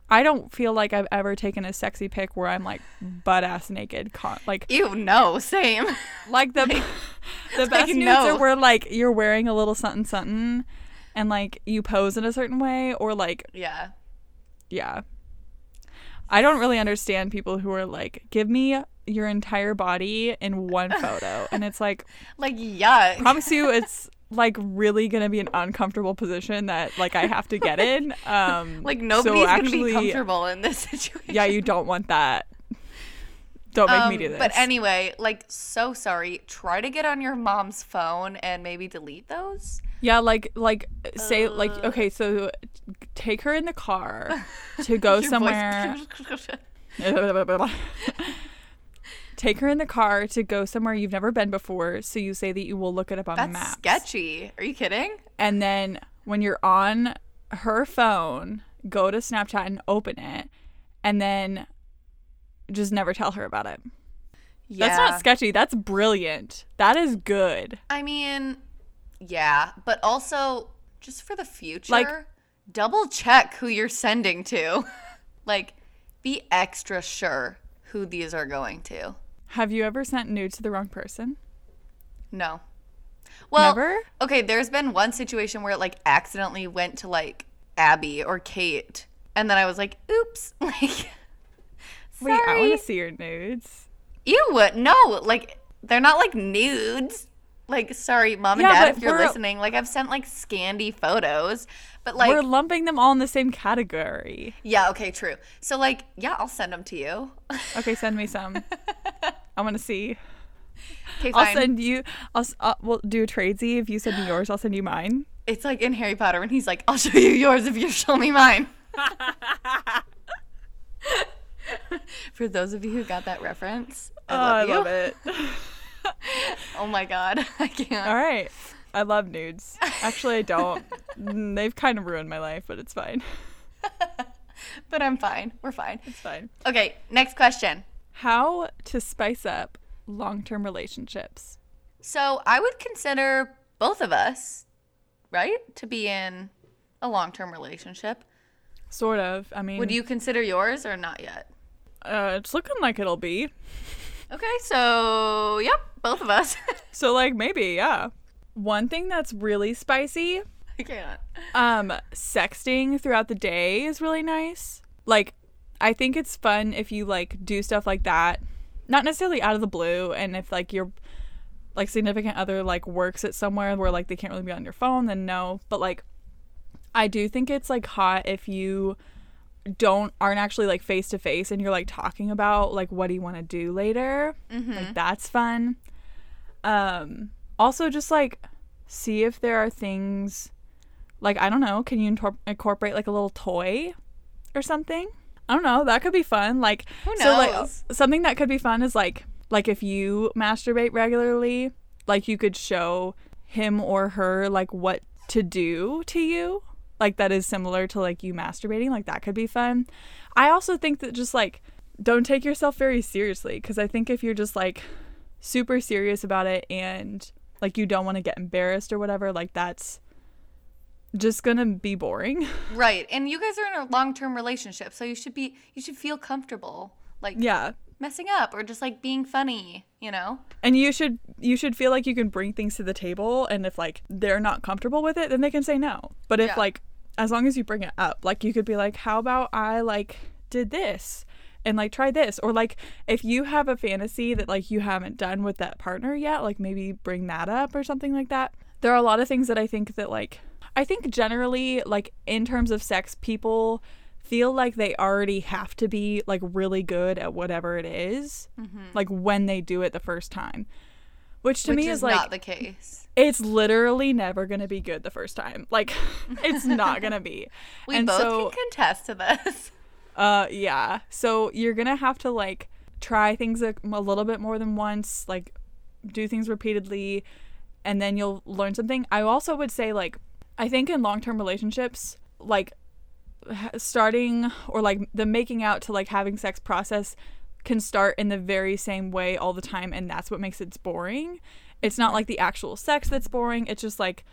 I don't feel like I've ever taken a sexy pic where I'm like butt ass naked, con- like Ew, no, same. like the the best nudes no. are where like you're wearing a little something something, and like you pose in a certain way, or like yeah. yeah. I don't really understand people who are like, give me your entire body in one photo, and it's like, Like yuck. promise you, it's like really gonna be an uncomfortable position that like I have to get in. Um, Like so nobody's gonna actually- be comfortable in this situation. Yeah, you don't want that. Don't make me Um, do this. But anyway, like so sorry. Try to get on your mom's phone and maybe delete those. yeah, like like say like Uh. okay, so take her in the car to go somewhere. take her in the car to go somewhere you've never been before. So you say that you will look it up on the map. That's maps. sketchy. Are you kidding? And then when you're on her phone, go to Snapchat and open it, and then just never tell her about it. Yeah. That's not sketchy. That's brilliant. That is good. I mean, yeah, but also just for the future, Like- double check who you're sending to. like, be extra sure who these are going to. Have you ever sent nude to the wrong person? No. Well, Never? okay, there's been one situation where it like accidentally went to like Abby or Kate, and then I was like, oops. Like, Wait, I want to see your nudes. You would no, like they're not like nudes. Like, sorry, mom and Yeah, dad, if you're listening. Like, I've sent like scandy photos, but like, We're lumping them all in the same category. yeah, okay, true. So like, yeah, I'll send them to you. Okay, send me some. I want to see. Okay, I'll send you. I'll. Uh, we'll do a tradesy. If you send me yours, I'll send you mine. it's like in Harry Potter when he's like, "I'll show you yours if you show me mine." For those of you who got that reference, I oh, love I you. love it. Oh my god, I can't. all right, I love nudes. Actually, I don't. They've kind of ruined my life, but it's fine. But I'm fine. We're fine. It's fine. Okay, next question. How to spice up long-term relationships? So I would consider both of us, right, to be in a long-term relationship. Sort of. I mean, Would you consider yours or not yet? Uh, it's looking like it'll be. Okay, so yep, both of us. So like maybe, yeah. One thing that's really spicy, I can't. um, sexting throughout the day is really nice. Like, I think it's fun if you like do stuff like that, not necessarily out of the blue, and if like your like significant other like works at somewhere where like they can't really be on your phone, then no. But like, I do think it's like hot if you don't aren't actually like face to face and you're like talking about like what do you want to do later like that's fun. Um also just like see if there are things like i don't know can you incorporate like a little toy or something? I don't know that could be fun like Who so like something that could be fun is like like if you masturbate regularly like you could show him or her like what to do to you like that is similar to like you masturbating like that could be fun i also think that just like don't take yourself very seriously because i think if you're just like super serious about it and like you don't want to get embarrassed or whatever like that's just gonna be boring Right, and you guys are in a long-term relationship, so you should be you should feel comfortable, like yeah messing up or just like being funny, you know? and you should you should feel like you can bring things to the table and if like they're not comfortable with it then they can say no but if Yeah. like as long as you bring it up like you could be like how about i like did this and like try this? Or like if you have a fantasy that like you haven't done with that partner yet like maybe bring that up or something like that. There are a lot of things that i think that like I think generally, like in terms of sex, people feel like they already have to be like really good at whatever it is, mm-hmm. like when they do it the first time. Which to Which me is is like not the case. it's literally never gonna be good the first time. Like it's not gonna be. We and both so, can contest to this. uh, yeah. So you're gonna have to like try things a, a little bit more than once, like do things repeatedly, and then you'll learn something. I also would say like I think in long term relationships, like starting or like the making out to like having sex process can start in the very same way all the time, and that's what makes it boring. It's not like the actual sex that's boring. It's just like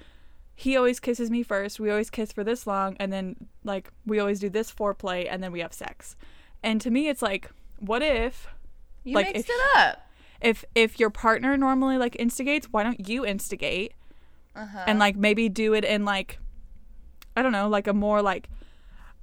he always kisses me first. We always kiss for this long, and then like we always do this foreplay, and then we have sex. And to me, it's like, what if, You Like, mixed if- it up. if if your partner normally like instigates, why don't you instigate? Uh-huh. and like maybe do it in like I don't know, like a more like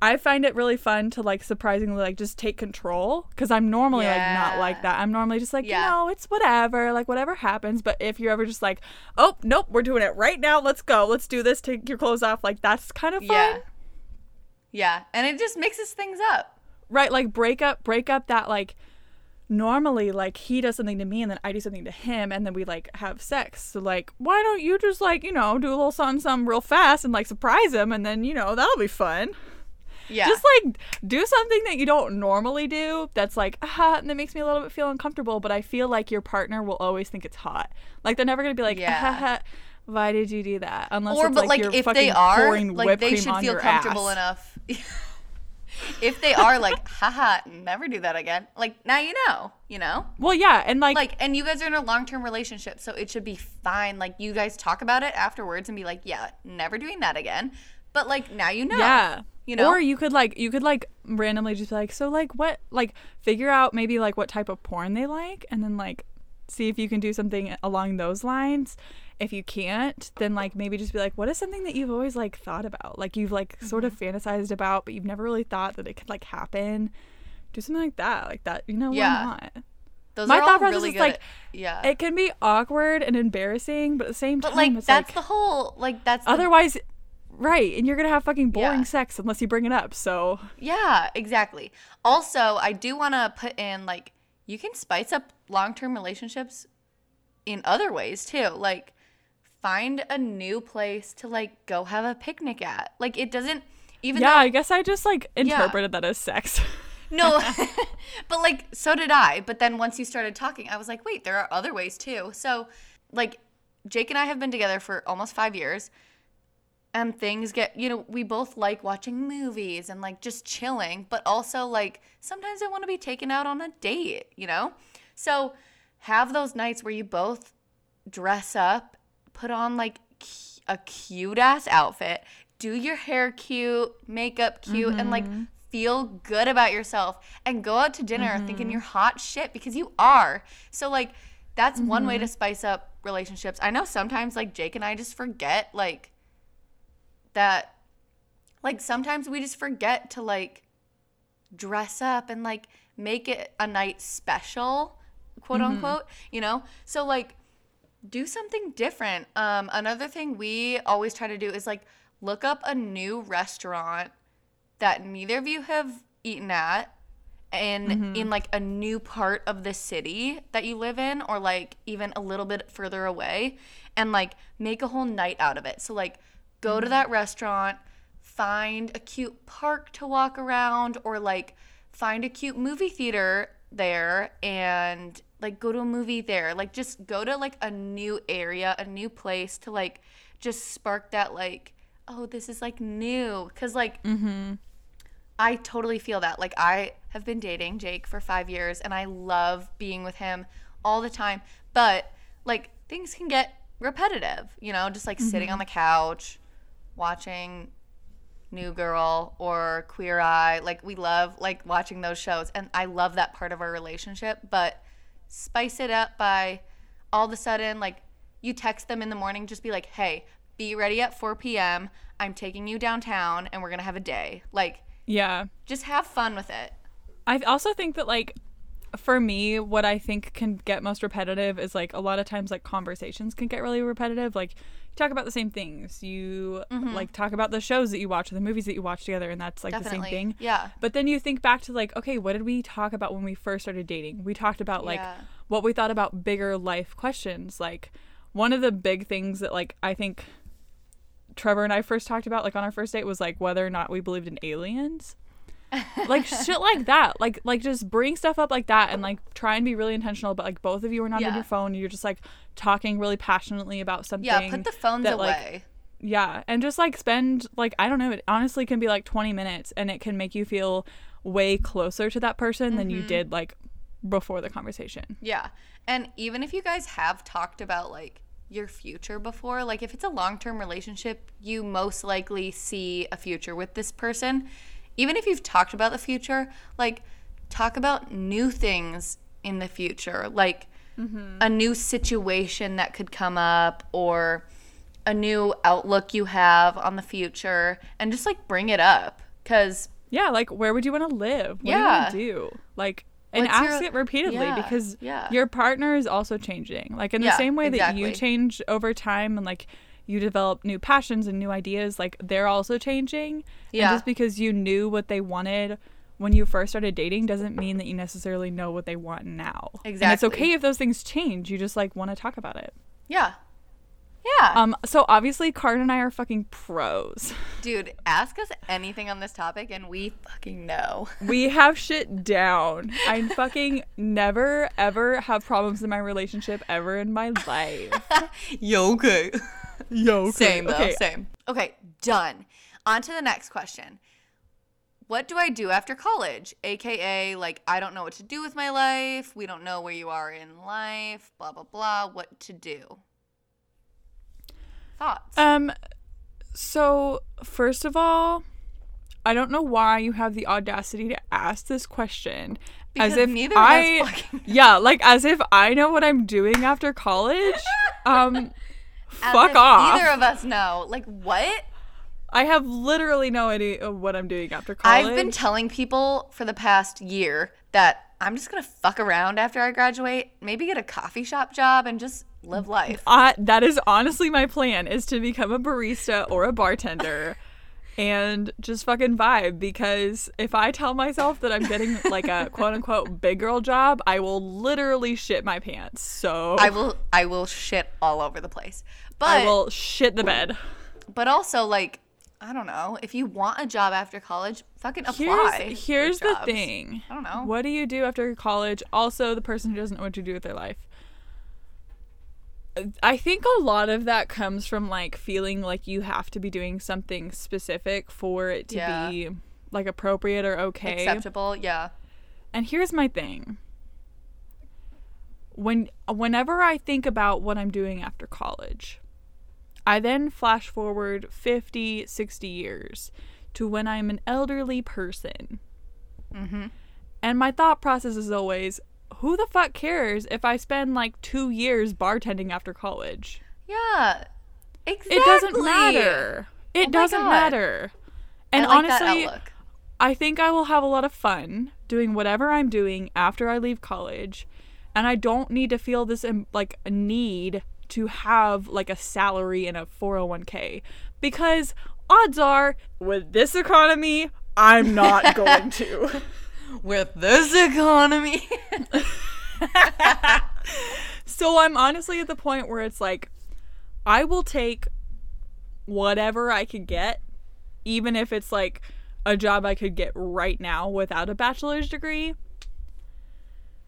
I find it really fun to like surprisingly like just take control because I'm normally like not like that. I'm normally just like, Yeah. you know, it's whatever, like whatever happens. But if you're ever just like, oh nope, we're doing it right now, let's go, let's do this, take your clothes off, like that's kind of fun. Yeah. Yeah. And it just mixes things up. Right, like break up break up that like normally like he does something to me and then I do something to him and then we like have sex. So like why don't you just like, you know, do a little something something real fast and like surprise him and then, you know, that'll be fun. Yeah. Just like do something that you don't normally do that's like ah and that makes me a little bit feel uncomfortable, but I feel like your partner will always think it's hot. Like they're never gonna be like, Yeah. ah, ha, ha, why did you do that? Unless or it's but like, you're if they are like they should feel comfortable ass. enough if they are like haha never do that again like now you know you know Well, yeah, and like, like and you guys are in a long-term relationship so it should be fine like you guys talk about it afterwards and be like yeah never doing that again but like now you know Yeah. You know Or you could like you could like randomly just be like, so like what like figure out maybe like what type of porn they like and then like see if you can do something along those lines. If you can't, then like maybe just be like, what is something that you've always like thought about? Like you've like sort of Mm-hmm. fantasized about, but you've never really thought that it could like happen. Do something like that. Like that, you know, Yeah. why not? those my are thought process really is, like, at- yeah It can be awkward and embarrassing, but at the same but time like it's that's like the whole like that's the, otherwise right, and you're going to have fucking boring Yeah. sex unless you bring it up. So, Yeah, exactly. Also, I do want to put in like you can spice up long-term relationships in other ways too. Like find a new place to like go have a picnic at. Like it doesn't even yeah, though I guess I just like interpreted that as sex. no, but like so did I. But then once you started talking, I was like, wait, there are other ways too. So like Jake and I have been together for almost five years. And things get, you know, we both like watching movies and like just chilling, but also like sometimes I want to be taken out on a date, you know? So have those nights where you both dress up, put on like a cute ass outfit, do your hair cute, makeup cute, and like mm-hmm. feel good about yourself and go out to dinner thinking mm-hmm. you're hot shit because you are. So like that's one way to mm-hmm. spice up relationships. I know sometimes like Jake and I just forget like that like sometimes we just forget to like dress up and like make it a night special quote unquote you know? So like do something different. Um another thing we always try to do is like look up a new restaurant that neither of you have eaten at and in like a new part of the city that you live in or like even a little bit further away and like make a whole night out of it. So like go to that restaurant find a cute park to walk around or like find a cute movie theater there and like go to a movie there like just go to like a new area a new place to like just spark that like oh this is like new because like mm-hmm. I totally feel that. Like I have been dating Jake for 5 years and I love being with him all the time, but like things can get repetitive, you know, just like sitting on the couch watching New Girl or Queer Eye. Like we love like watching those shows and I love that part of our relationship, but spice it up by all of a sudden like you text them in the morning just be like, "Hey, be ready at 4 p.m. I'm taking you downtown and we're going to have a day." Like yeah. just have fun with it. I also think that like for me, what I think can get most repetitive is like a lot of times like conversations can get really repetitive. Like you talk about the same things. You Mm-hmm. like talk about the shows that you watch or the movies that you watch together and that's like Definitely. the same thing. Yeah. But then you think back to like, okay, what did we talk about when we first started dating? We talked about like Yeah. what we thought about bigger life questions. Like one of the big things that like I think Trevor and I first talked about like on our first date was like whether or not we believed in aliens. Like shit like that. Like like just bring stuff up like that and like try and be really intentional but like both of you are not on your phone. You're just like talking really passionately about something. Yeah, put the phones that, like, away. yeah, and just like spend like I don't know, it honestly can be like 20 minutes and it can make you feel way closer to that person than you Mm-hmm. did like before the conversation. Yeah. And even if you guys have talked about like your future before, like if it's a long term relationship, you most likely see a future with this person. Even if you've talked about the future, like talk about new things in the future, like mm-hmm. a new situation that could come up or a new outlook you have on the future and just like bring it up cuz Yeah, like where would you want to live? What Yeah. do you do? Like and What's ask your- it repeatedly Yeah, because yeah. your partner is also changing. Like in the same way that you change over time and like you develop new passions and new ideas, like they're also changing. Yeah. And just because you knew what they wanted when you first started dating doesn't mean that you necessarily know what they want now. Exactly and it's okay if those things change. You just like want to talk about it. yeah. Yeah. Um so obviously Karin and I are fucking pros. Dude, ask us anything on this topic and we fucking know. We have shit down. I fucking never ever have problems in my relationship ever in my life. Yo, okay. Yo, Same though, Okay. same. Okay, done. On to the next question. What do I do after college? AKA, like, I don't know what to do with my life. We don't know where you are in life. Blah, blah, blah. What to do? Thoughts? Um so first of all, I don't know why you have the audacity to ask this question. as if neither I fucking Yeah, like as if I know what I'm doing after college. Um fuck off. Neither of us know. Like, what? I have literally no idea of what I'm doing after college. I've been telling people for the past year that I'm just gonna fuck around after I graduate, maybe get a coffee shop job and just live life. I, that is honestly my plan is to become a barista or a bartender and just fucking vibe because if I tell myself that I'm getting like a quote unquote big girl job, I will literally shit my pants. So I will I will shit all over the place. But I will shit the bed. but also like I don't know, if you want a job after college, fucking apply. Here's here's the thing. I don't know. What do you do after college? Also, the person who doesn't know what to do with their life. I think a lot of that comes from like feeling like you have to be doing something specific for it to Yeah. be like appropriate or okay. Acceptable, yeah. And here's my thing. When whenever I think about what I'm doing after college, I then flash forward 50, 60 years to when I'm an elderly person. Mhm. And my thought process is always, who the fuck cares if I spend like 2 years bartending after college? Yeah. Exactly. It doesn't matter. It Oh doesn't God. matter. And like honestly. I think I will have a lot of fun doing whatever I'm doing after I leave college, and I don't need to feel this like need to have like a salary and a 401k because odds are with this economy, I'm not going to. With this economy. So I'm honestly at the point where it's like I will take whatever I could get, even if it's like a job I could get right now without a bachelor's degree.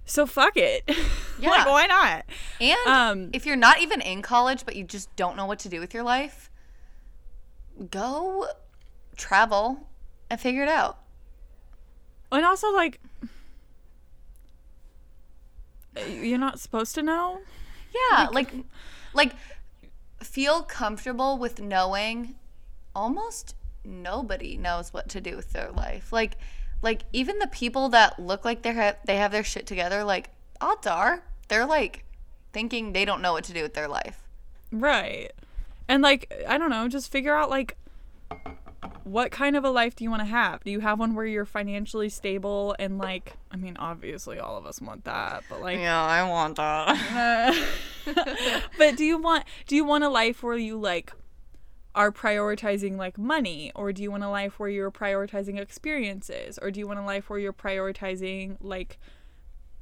So fuck it. like Yeah. why not? and Um, if you're not even in college but you just don't know what to do with your life, go travel and figure it out. And also like you're not supposed to know. Yeah, like like feel comfortable with knowing almost nobody knows what to do with their life. Like like even the people that look like they have they have their shit together, like odds are they're like thinking they don't know what to do with their life. Right. And like I don't know, just figure out like what kind of a life do you want to have? Do you have one where you're financially stable and like I mean obviously all of us want that, but like Yeah, I want that. but do you want do you want a life where you like are prioritizing like money or do you want a life where you're prioritizing experiences or do you want a life where you're prioritizing like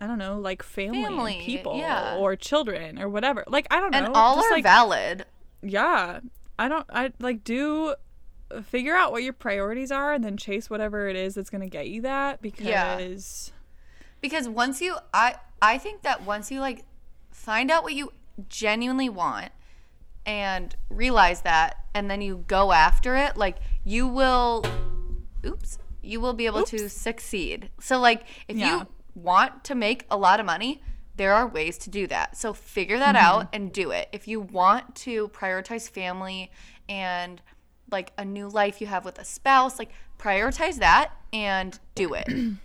I don't know, like family, Family, people yeah. or children or whatever. Like I don't know. and all just, are like, valid. yeah i don't i like do figure out what your priorities are and then chase whatever it is that's going to get you that Yeah. because Because once you I I think that once you like find out what you genuinely want and realize that and then you go after it, like you will oops, you will be able to succeed. So like if Yeah. you want to make a lot of money, there are ways to do that. So figure that Mm-hmm. out and do it. If you want to prioritize family and like a new life you have with a spouse, like prioritize that and do it.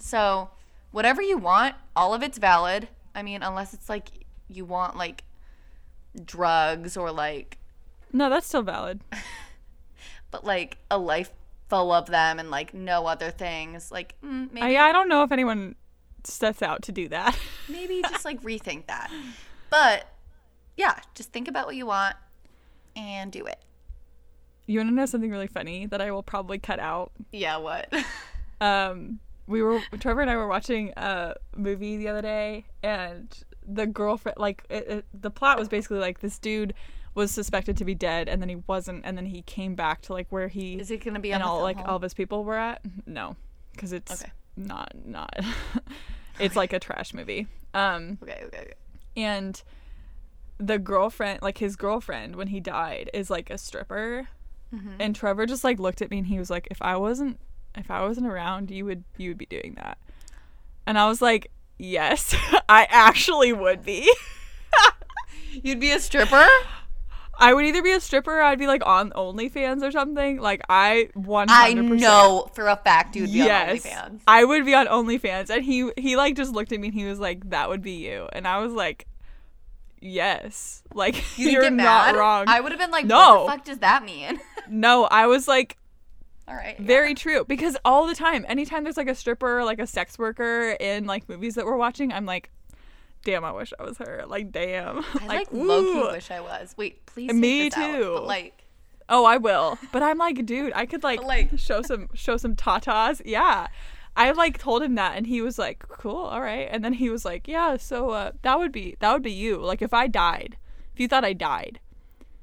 So, whatever you want, all of it's valid. I mean, unless it's like you want like drugs or like, no that's still valid but like a life full of them and like no other things. Like, mm, maybe, I, I don't know if anyone sets out to do that maybe just like rethink that. But yeah, just think about what you want and do it. You want to know something really funny that i will probably cut out Yeah, what? um we were trevor and i were watching a movie the other day and the girlfriend like it, it, the plot was basically like this dude was suspected to be dead and then he wasn't and then he came back to like where he Is it gonna be and all like hall? all of his people were at no because it's Okay. not not it's like a trash movie um Okay, okay, okay. and the girlfriend like his girlfriend when he died is like a stripper Mm-hmm. and trevor just like looked at me and he was like if i wasn't if i wasn't around you would you would be doing that and i was like yes i actually would be You'd be a stripper? i would either be a stripper or i'd be like on onlyfans or something like i 100% I know for a fact you'd be yes, on OnlyFans. I would be on OnlyFans, and he he like just looked at me and he was like, "That would be you," and I was like, "Yes, like you you're not wrong." I would have been like, No. what the fuck does that mean? No, I was like, All right. yeah. very true because all the time, anytime there's like a stripper or like a sex worker in like movies that we're watching, I'm like, "Damn, I wish I was her." Like, damn, I like, low ooh. wish I was. Wait, please. Me this out. too. But like, Oh, I will. But I'm like, dude, I could like, like- show some show some tatas. Yeah. I like told him that and he was like, "Cool, all right." And then he was like, "Yeah, so uh that would be that would be you. Like if I died, if you thought I died,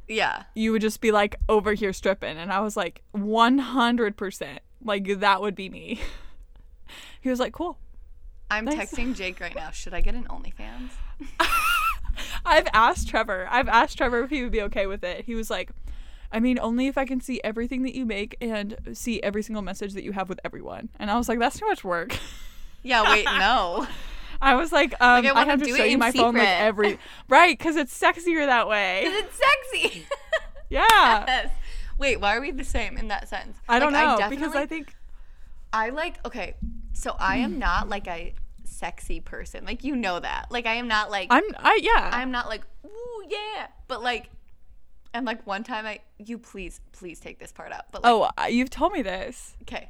yeah. you would just be like over here stripping." And I was like, "100%. Like that would be me." he was like, "Cool." I'm texting Jake right now. Should I get an OnlyFans? I've asked Trevor. I've asked Trevor if he would be okay with it. He was like, I mean, only if I can see everything that you make and see every single message that you have with everyone. And I was like, that's too much work. Yeah. Wait. No. I was like, um, I I, wanna have to show you my phone like every right because it's sexier that way. it's sexy. Yeah, yes. Wait. Why are we the same in that sense? I don't Like, know definitely, because I think I like. Okay. So I am not like a sexy person. Like you know that. Like I am not like. I'm I yeah I'm not like, ooh, yeah. But like, and like one time I, you please, please take this part out. But like, oh you've told me this. okay.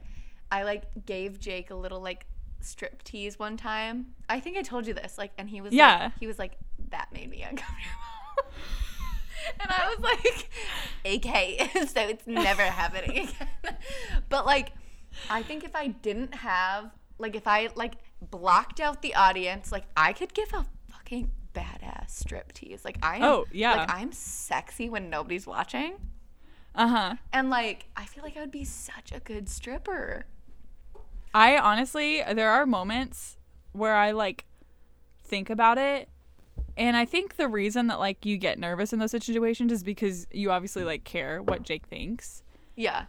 I like gave Jake a little like strip tease one time. I think I told you this. Like, and he was Yeah. like, he was like, that made me uncomfortable. and I was like, okay, so it's never happening again. but like, I think if I didn't have, like, if I like blocked out the audience, like, I could give a fucking badass strip tease. Like, I am, Oh, yeah. like, I'm sexy when nobody's watching. Uh huh. And like, I feel like I would be such a good stripper. I honestly, there are moments where I like think about it. And I think the reason that like you get nervous in those situations is because you obviously like care what Jake thinks. Yeah.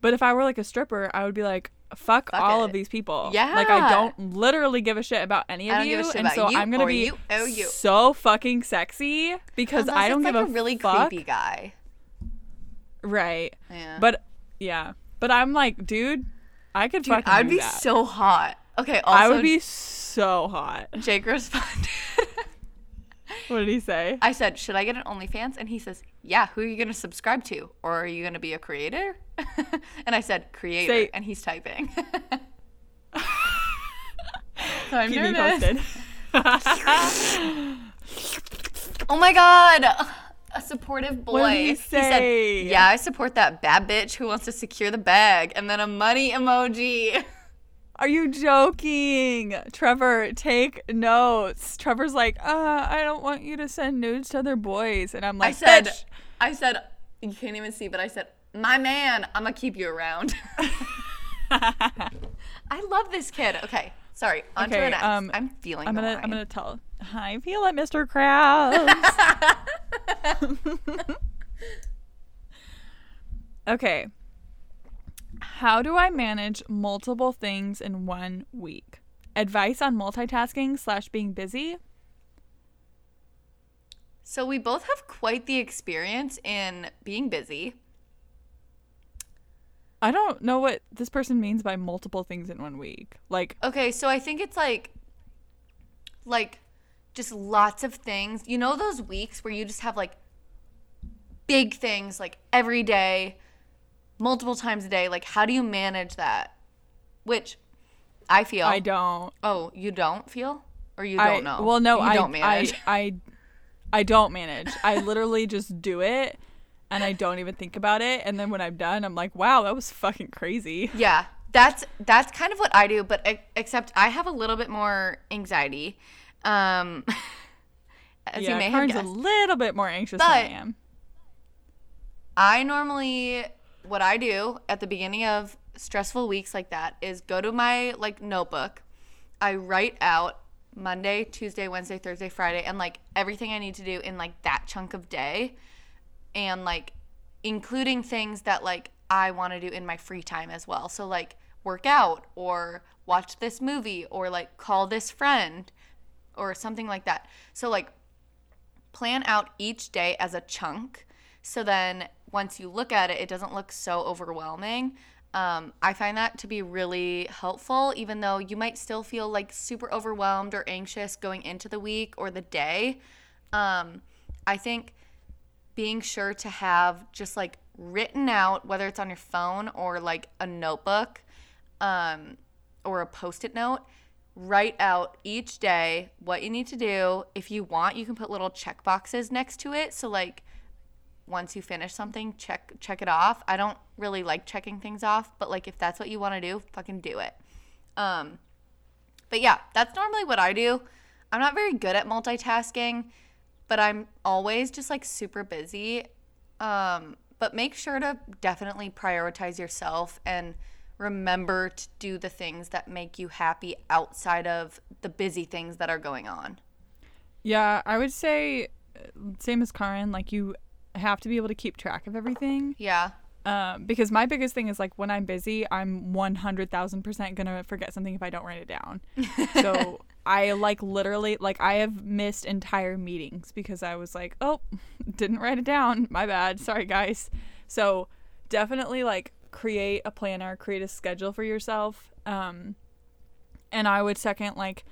But if I were like a stripper, I would be like, fuck, Fuck all it. of these people. Yeah. Like I don't literally give a shit about any of you. give a shit and so you I'm gonna be you or you. so fucking sexy because Unless I don't give like a, a really fuck. creepy guy. Right. Yeah. But yeah. But I'm like, dude, I could Dude, fucking I'd be that. so hot. Okay, also I would be so hot. Jake responded. What did he say? I said, "Should I get an OnlyFans?" And he says, "Yeah. Who are you going to subscribe to, or are you going to be a creator?" and I said, "Creator," Say- and he's typing. so I'm Keep me nervous. Oh my god. A supportive boy. What did he say? said, "Yeah, I support that bad bitch who wants to secure the bag," and then a money emoji. Are you joking? Trevor, take notes. Trevor's like, uh, I don't want you to send nudes to other boys. And I'm like, I said, "Bitch." I said, you can't even see, but I said, my man, I'm gonna keep you around. I love this kid. Okay, sorry. On to Okay, the next. um, I'm feeling. I'm gonna. I'm gonna tell. I feel it, Mr. Krabs. okay. How do I manage multiple things in one week? Advice on multitasking slash being busy. So we both have quite the experience in being busy. I don't know what this person means by multiple things in one week. Like, Okay, so I think it's like, like, just lots of things. You know those weeks where you just have like big things like every day, multiple times a day. Like, how do you manage that? Which I feel. I don't. Oh, you don't feel, or you I don't know? Well, no, you I don't manage. I, I I don't manage. I literally just do it and I don't even think about it and then when I'm done I'm like, "Wow, that was fucking crazy." Yeah, that's that's kind of what I do, but except I have a little bit more anxiety. Um, as yeah, you may Karin's have a little bit more anxious than I am. I normally what I do at the beginning of stressful weeks like that is go to my like notebook. I write out Monday, Tuesday, Wednesday, Thursday, Friday, and like everything I need to do in like that chunk of day, and like including things that like I want to do in my free time as well. So like work out or watch this movie or like call this friend or something like that. So like plan out each day as a chunk so then once you look at it it doesn't look so overwhelming um, i find that to be really helpful even though you might still feel like super overwhelmed or anxious going into the week or the day um, i think being sure to have just like written out whether it's on your phone or like a notebook um, or a post-it note write out each day what you need to do. If you want you can put little check boxes next to it. So like once you finish something check check it off. I don't really like checking things off but like if that's what you want to do fucking do it. Um but yeah that's normally what i do. I'm not very good at multitasking but i'm always just like super busy um but make sure to definitely prioritize yourself and remember to do the things that make you happy outside of the busy things that are going on Yeah, I would say uh, same as Karin, like you have to be able to keep track of everything. yeah Um, because my biggest thing is like when I'm busy, I'm 100,000% gonna forget something if I don't write it down. so I like literally, like, I have missed entire meetings because I was like, oh, didn't write it down. My bad. Sorry, guys. So definitely like create a planner, create a schedule for yourself. Um, and I would second like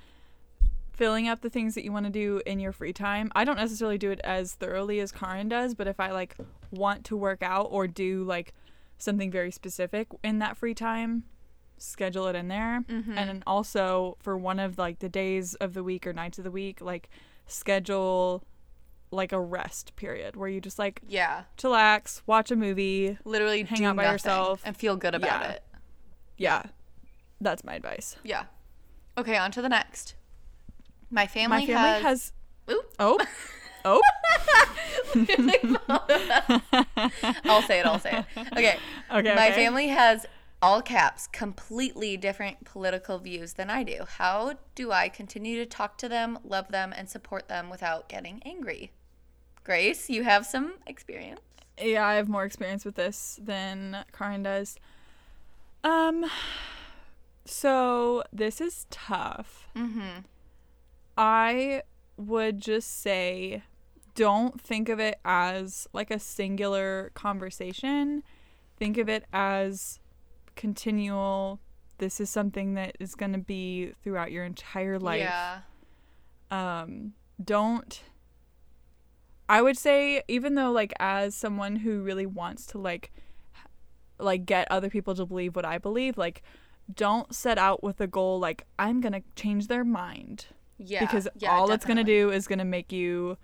filling up the things that you want to do in your free time. I don't necessarily do it as thoroughly as Karin does, but if I like want to work out or do like something very specific in that free time, schedule it in there. Mm-hmm. And then also for one of like the days of the week or nights of the week, like schedule like a rest period where you just like yeah chillax, watch a movie. literally Hang out by yourself. and feel good about Yeah. it Yeah. That's my advice. yeah okay on to the next my family, My family has, has, oh oh i'll say it i'll say it okay Okay, my okay. family has all caps completely different political views than i do how do i continue to talk to them love them and support them without getting angry grace you have some experience yeah, I have more experience with this than Karin does. Um, so this is tough. mm-hmm I would just say don't think of it as like a singular conversation. Think of it as continual. This is something that is going to be throughout your entire life. yeah Um, don't I would say even though like as someone who really wants to like like get other people to believe what I believe, like don't set out with a goal like I'm going to change their mind Yeah. because yeah, all it's going to do is going to make you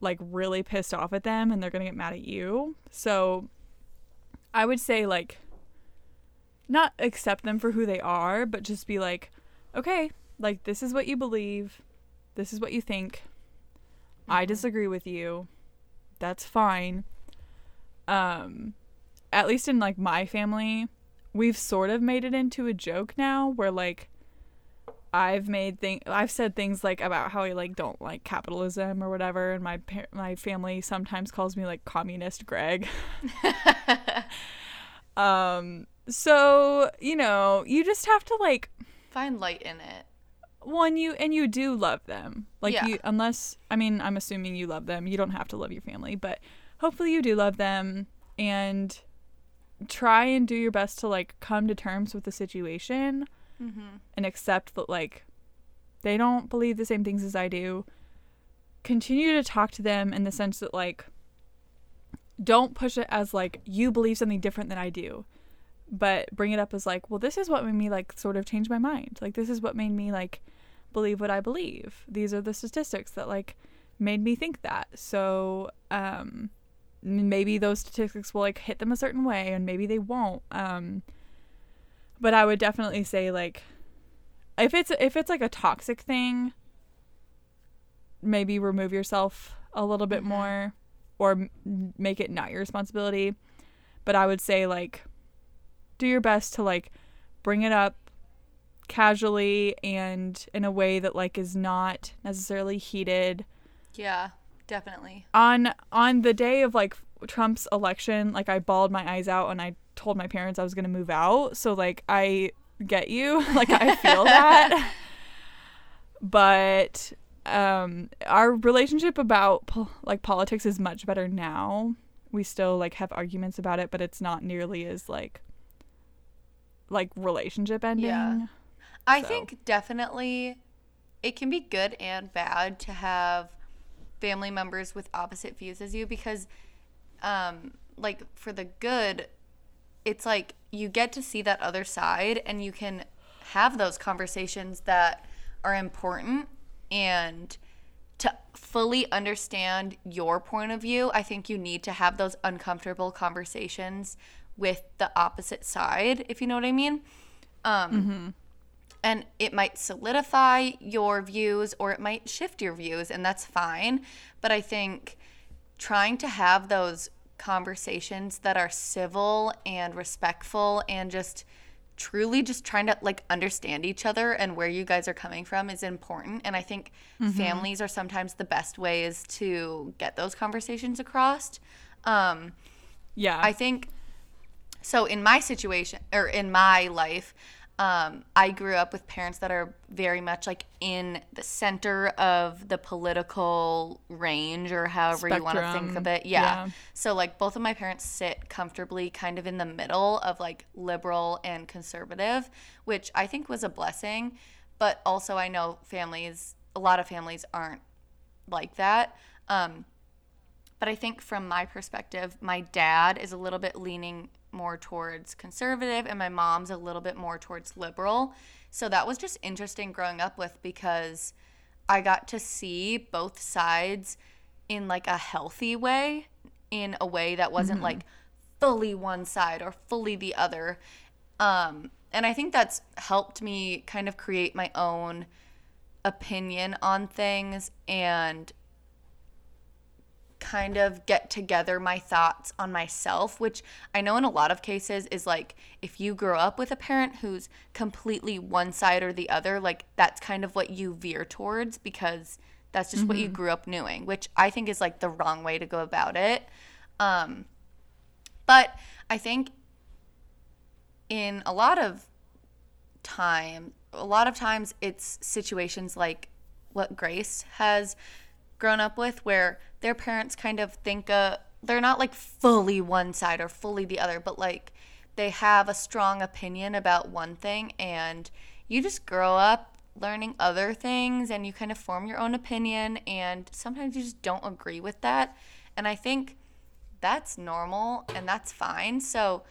like really pissed off at them and they're going to get mad at you. So I would say like not accept them for who they are, but just be like, okay, like this is what you believe. This is what you think. I Mm-hmm. disagree with you. That's fine. Um at least in like my family, we've sort of made it into a joke now where like I've made thing I've said things like about how I like don't like capitalism or whatever and my par- my family sometimes calls me like communist Greg. um so, you know, you just have to like Find light in it. one you and you do love them like Yeah. you unless i mean i'm assuming you love them you don't have to love your family but hopefully you do love them and try and do your best to like come to terms with the situation Mm-hmm. and accept that like they don't believe the same things as i do continue to talk to them in the sense that like don't push it as like you believe something different than i do but bring it up as like well this is what made me like sort of change my mind. Like this is what made me like believe what i believe. These are the statistics that like made me think that. So um maybe those statistics will like hit them a certain way and maybe they won't um but i would definitely say like if it's if it's like a toxic thing maybe remove yourself a little bit Mhm. more or m- make it not your responsibility. But i would say like do your best to like bring it up casually and in a way that like is not necessarily heated. Yeah, definitely. on on the day of like Trump's election like I bawled my eyes out and I told my parents I was going to move out. So like I get you. Like I feel that. But um our relationship about po- like politics is much better now. We still like have arguments about it but it's not nearly as like like relationship ending Yeah. I So. think definitely it can be good and bad to have family members with opposite views as you because um like for the good it's like you get to see that other side and you can have those conversations that are important and to fully understand your point of view, I think you need to have those uncomfortable conversations with the opposite side, if you know what I mean. Um, And it might solidify your views or it might shift your views, and that's fine. But I think trying to have those conversations that are civil and respectful and just truly just trying to like understand each other and where you guys are coming from is important. And i think families are sometimes the best ways to get those conversations across. Um, yeah. I think so in my situation or in my life, um, I grew up with parents that are very much like in the center of the political range or however you want to think of it. Yeah. yeah. So like both of my parents sit comfortably kind of in the middle of like liberal and conservative, which I think was a blessing. But also I know families, a lot of families aren't like that. Um, but I think from my perspective, my dad is a little bit leaning more towards conservative, and my mom's a little bit more towards liberal. So that was just interesting growing up with because I got to see both sides in like a healthy way, in a way that wasn't like fully one side or fully the other. Um, and I think that's helped me kind of create my own opinion on things and kind of get together my thoughts on myself, which I know in a lot of cases is like if you grow up with a parent who's completely one side or the other, like that's kind of what you veer towards because that's just what you grew up knowing, which I think is like the wrong way to go about it. Um, but I think in a lot of time, a lot of times it's situations like what Grace has grown up with where their parents kind of think uh they're not like fully one side or fully the other but like they have a strong opinion about one thing and you just grow up learning other things and you kind of form your own opinion and sometimes you just don't agree with that. And I think that's normal and that's fine. So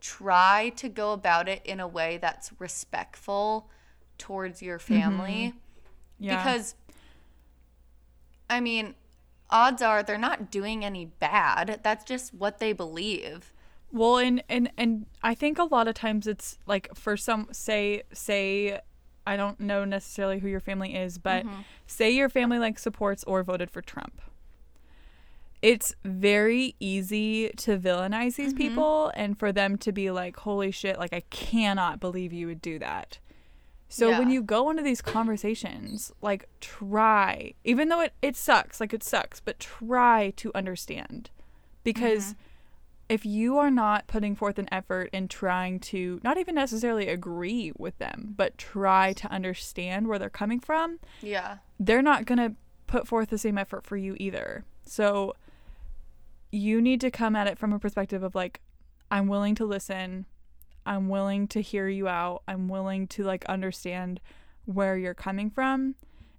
try to go about it in a way that's respectful towards your family Yeah. because I mean, odds are they're not doing any bad. That's just what they believe. Well, and and and I think a lot of times it's like for some say say I don't know necessarily who your family is, but mm-hmm. say your family like supports or voted for Trump. It's very easy to villainize these mm-hmm. people and for them to be like, "Holy shit, like I cannot believe you would do that." So when you go into these conversations, like try, even though it, it sucks, like it sucks, but try to understand. Because mm-hmm. if you are not putting forth an effort in trying to not even necessarily agree with them, but try to understand where they're coming from, Yeah. they're not going to put forth the same effort for you either. So you need to come at it from a perspective of like, I'm willing to listen. I'm willing to hear you out. I'm willing to like understand where you're coming from.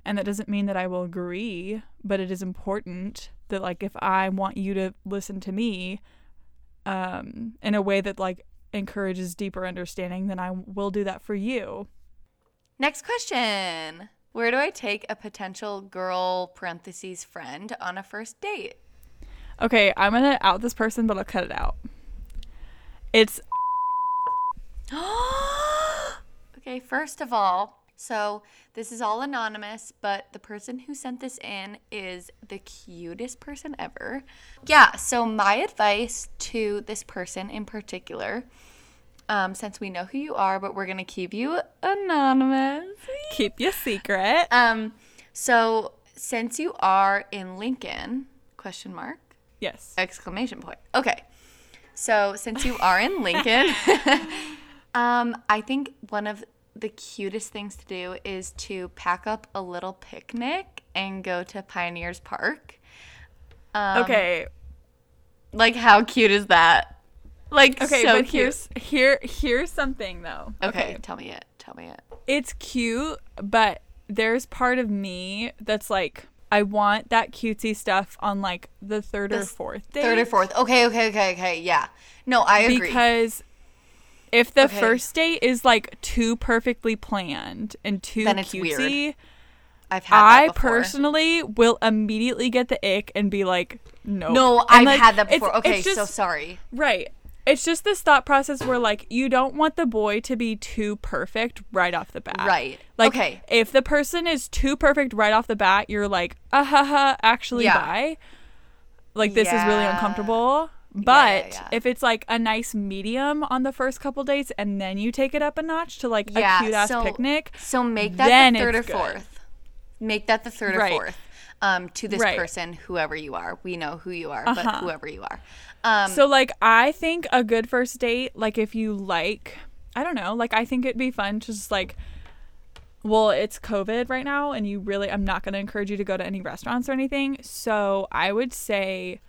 And that doesn't mean that I will agree, but it is important that like if I want you to listen to me um in a way that like encourages deeper understanding, then I will do that for you. Next question. Where do I take a potential girl parentheses friend on a first date? Okay, I'm gonna out this person, but I'll cut it out. It's okay, first of all, so this is all anonymous, but the person who sent this in is the cutest person ever. Yeah, so my advice to this person in particular, um, since we know who you are, but we're gonna keep you anonymous. keep your secret. Um, so since you are in Lincoln, question mark, Yes. exclamation point. Okay. So since you are in Lincoln, um, I think one of the cutest things to do is to pack up a little picnic and go to Pioneers Park. Um, Okay. Like how cute is that? Like Okay, so but cute. here's here here's something though. okay, tell me it. Tell me it. It's cute, but there's part of me that's like I want that cutesy stuff on like the third or fourth day. Third or fourth. Okay, okay, okay, okay. Yeah. No, I agree. because if the Okay. first date is like too perfectly planned and too Then it's cutesy, weird. I've had that I personally will immediately get the ick and be like, no. No, And, I've like, had that before. Okay, it's so sorry. Right. It's just this thought process where like you don't want the boy to be too perfect right off the bat. Right. Like Okay. if the person is too perfect right off the bat, you're like, ah ha ha, actually Yeah. bye. Like this is really Yeah. Uncomfortable. yeah, But yeah. if it's like a nice medium on the first couple dates and then you take it up a notch to like Yeah, a cute ass so- picnic, So make that then the third or it's good. fourth. Make that the third Right. or fourth. Um, to this Right. person, whoever you are. We know who you are, but Uh-huh. whoever you are. Um, So like I think a good first date, like if you like I don't know, like I think it'd be fun to just like well, it's COVID right now and you really I'm not gonna encourage you to go to any restaurants or anything. So I would say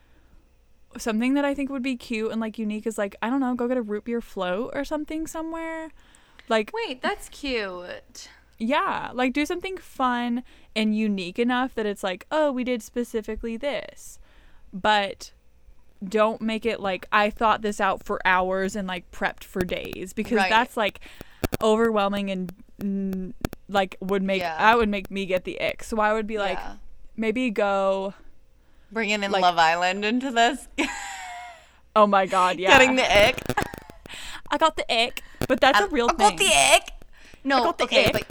something that I think would be cute and like unique is like, I don't know, go get a root beer float or something somewhere. Like wait, that's cute. yeah, like do something fun and unique enough that it's like, oh, we did specifically this. But don't make it like I thought this out for hours and like prepped for days because Right. that's like overwhelming and mm, like would make Yeah. that would make me get the ick. So I would be like Yeah. maybe go Bringing in like- Love Island into this, oh my god, yeah. getting the ick. I got the ick, but that's a real I got thing. the ick. No, got the okay, ick.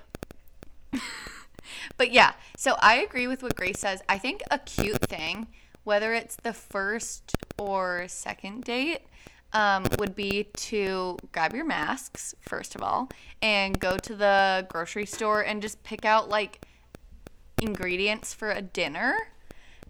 but but yeah. So I agree with what Grace says. I think a cute thing, whether it's the first or second date, um, would be to grab your masks first of all and go to the grocery store and just pick out like ingredients for a dinner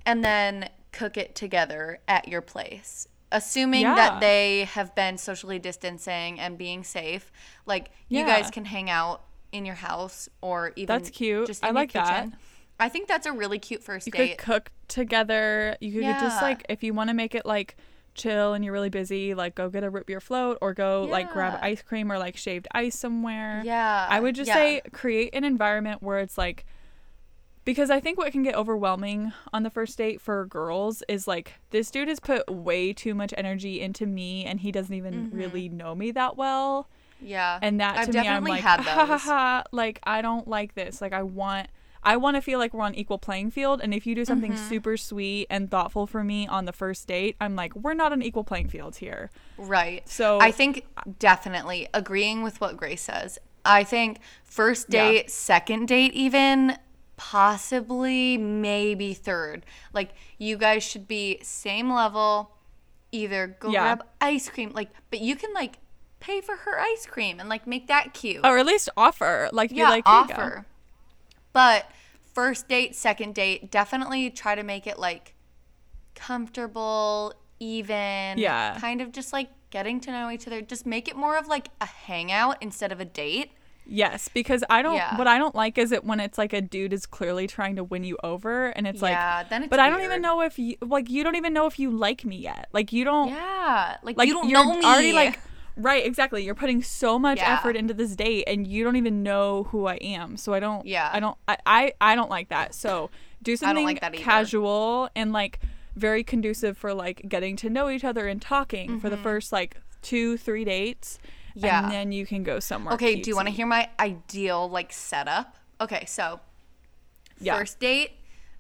and then cook it together at your place. Assuming Yeah. that they have been socially distancing and being safe, like you Yeah. guys can hang out in your house or even That's cute. Just I like that. kitchen. I think that's a really cute first You date. could cook together. You could Yeah. just like if you want to make it like chill and you're really busy, like go get a root beer float or go like grab ice cream or like shaved ice somewhere. Yeah. I would just say create an environment where it's like because I think what can get overwhelming on the first date for girls is like this dude has put way too much energy into me and he doesn't even really know me that well. Yeah. And that I've to me I'm like had ha ha ha like I don't like this. Like I want I want to feel like we're on equal playing field and if you do something Mm-hmm. super sweet and thoughtful for me on the first date, I'm like we're not on equal playing field here. Right. So- I think definitely agreeing with what Grace says. I think first Yeah. date, second date, even possibly maybe third. Like you guys should be same level. Either go Yeah. grab ice cream, like, but you can like pay for her ice cream and like make that cute. Or at least offer like yeah, like "Here you go." offer. But first date, second date, definitely try to make it like comfortable, even. Yeah. Kind of just like getting to know each other. Just make it more of like a hangout instead of a date. Yes, because I don't. Yeah. What I don't like is it when it's like a dude is clearly trying to win you over, and it's Yeah, like, then it's but I don't even know if you like. You don't even know if you like me yet. Like you don't. Yeah. Like, Like you don't know me. already like. Right, exactly. You're putting so much Yeah. effort into this date, and you don't even know who I am. So I don't. Yeah. I don't. I. I, I don't like that. So do something like casual and like very conducive for like getting to know each other and talking for the mm-hmm. first like two three dates. Yeah. And then you can go somewhere. Okay, do you want to hear my ideal like setup? Okay, so Yeah. first date,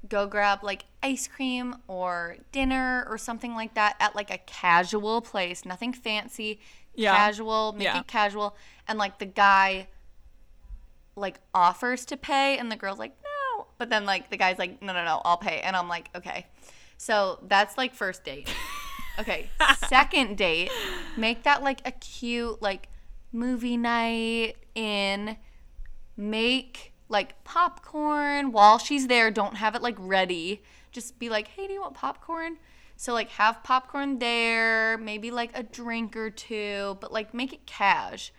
go grab like ice cream or dinner or something like that at like a casual place, nothing fancy, Yeah. casual, make Yeah. it casual, and like the guy like offers to pay and the girl's like no, but then like the guy's like no no no, I'll pay, and I'm like okay, so that's like first date. Okay, second date, make that like a cute like movie night in make like popcorn while she's there. Don't have it like ready. Just be like, "Hey, do you want popcorn?" So like have popcorn there, maybe like a drink or two, but like make it cash.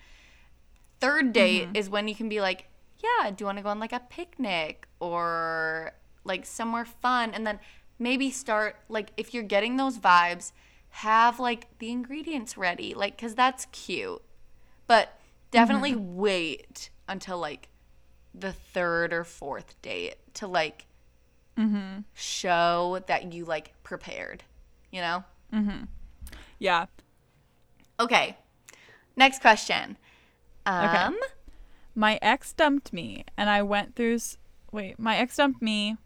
Third mm-hmm. date is when you can be like, "Yeah, do you want to go on like a picnic or like somewhere fun?" And then maybe start like if you're getting those vibes, have like the ingredients ready, like cuz that's cute. But definitely wait until like the third or fourth date to like show that you like prepared, you know? Mm-hmm. Yeah. Okay. Next question. Okay. Um My ex dumped me, and I went through. s- Wait, my ex dumped me.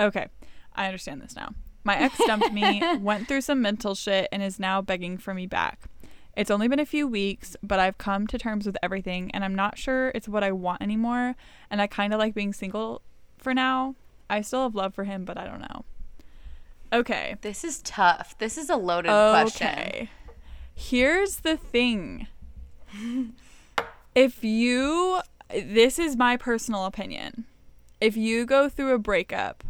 Okay, I understand this now. My ex dumped me, went through some mental shit, and is now begging for me back. It's only been a few weeks, but I've come to terms with everything, and I'm not sure it's what I want anymore. And I kind of like being single for now. I still have love for him, but I don't know. Okay. this is tough. This is a loaded question. Okay. Here's the thing. if you this is my personal opinion. If you go through a breakup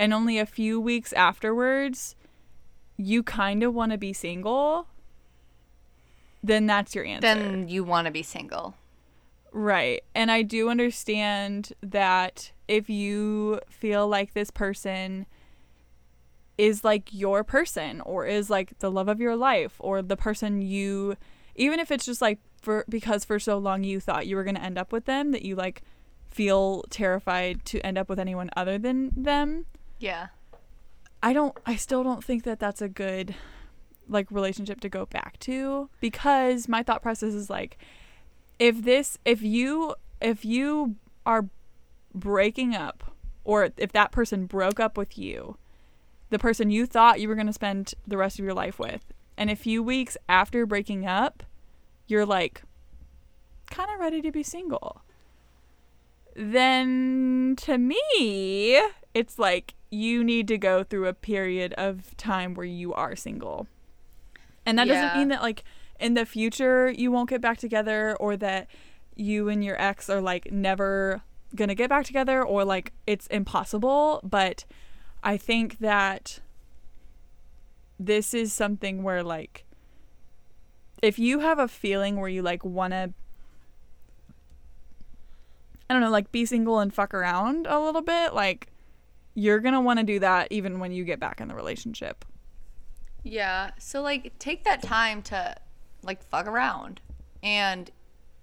and only a few weeks afterwards you kind of want to be single, then that's your answer. Then you want to be single. Right. And I do understand that if you feel like this person is like your person or is like the love of your life or the person you even if it's just like for because for so long you thought you were going to end up with them that you like feel terrified to end up with anyone other than them Yeah. I don't I still don't think that that's a good like relationship to go back to because my thought process is like if this if you if you are breaking up or if that person broke up with you the person you thought you were going to spend the rest of your life with and a few weeks after breaking up you're like kind of ready to be single then to me, it's like you need to go through a period of time where you are single. And that Yeah. doesn't mean that like in the future you won't get back together or that you and your ex are like never going to get back together or like it's impossible, but I think that this is something where like if you have a feeling where you like want to I don't know, like be single and fuck around a little bit, like you're going to want to do that even when you get back in the relationship. Yeah. So like take that time to like fuck around. And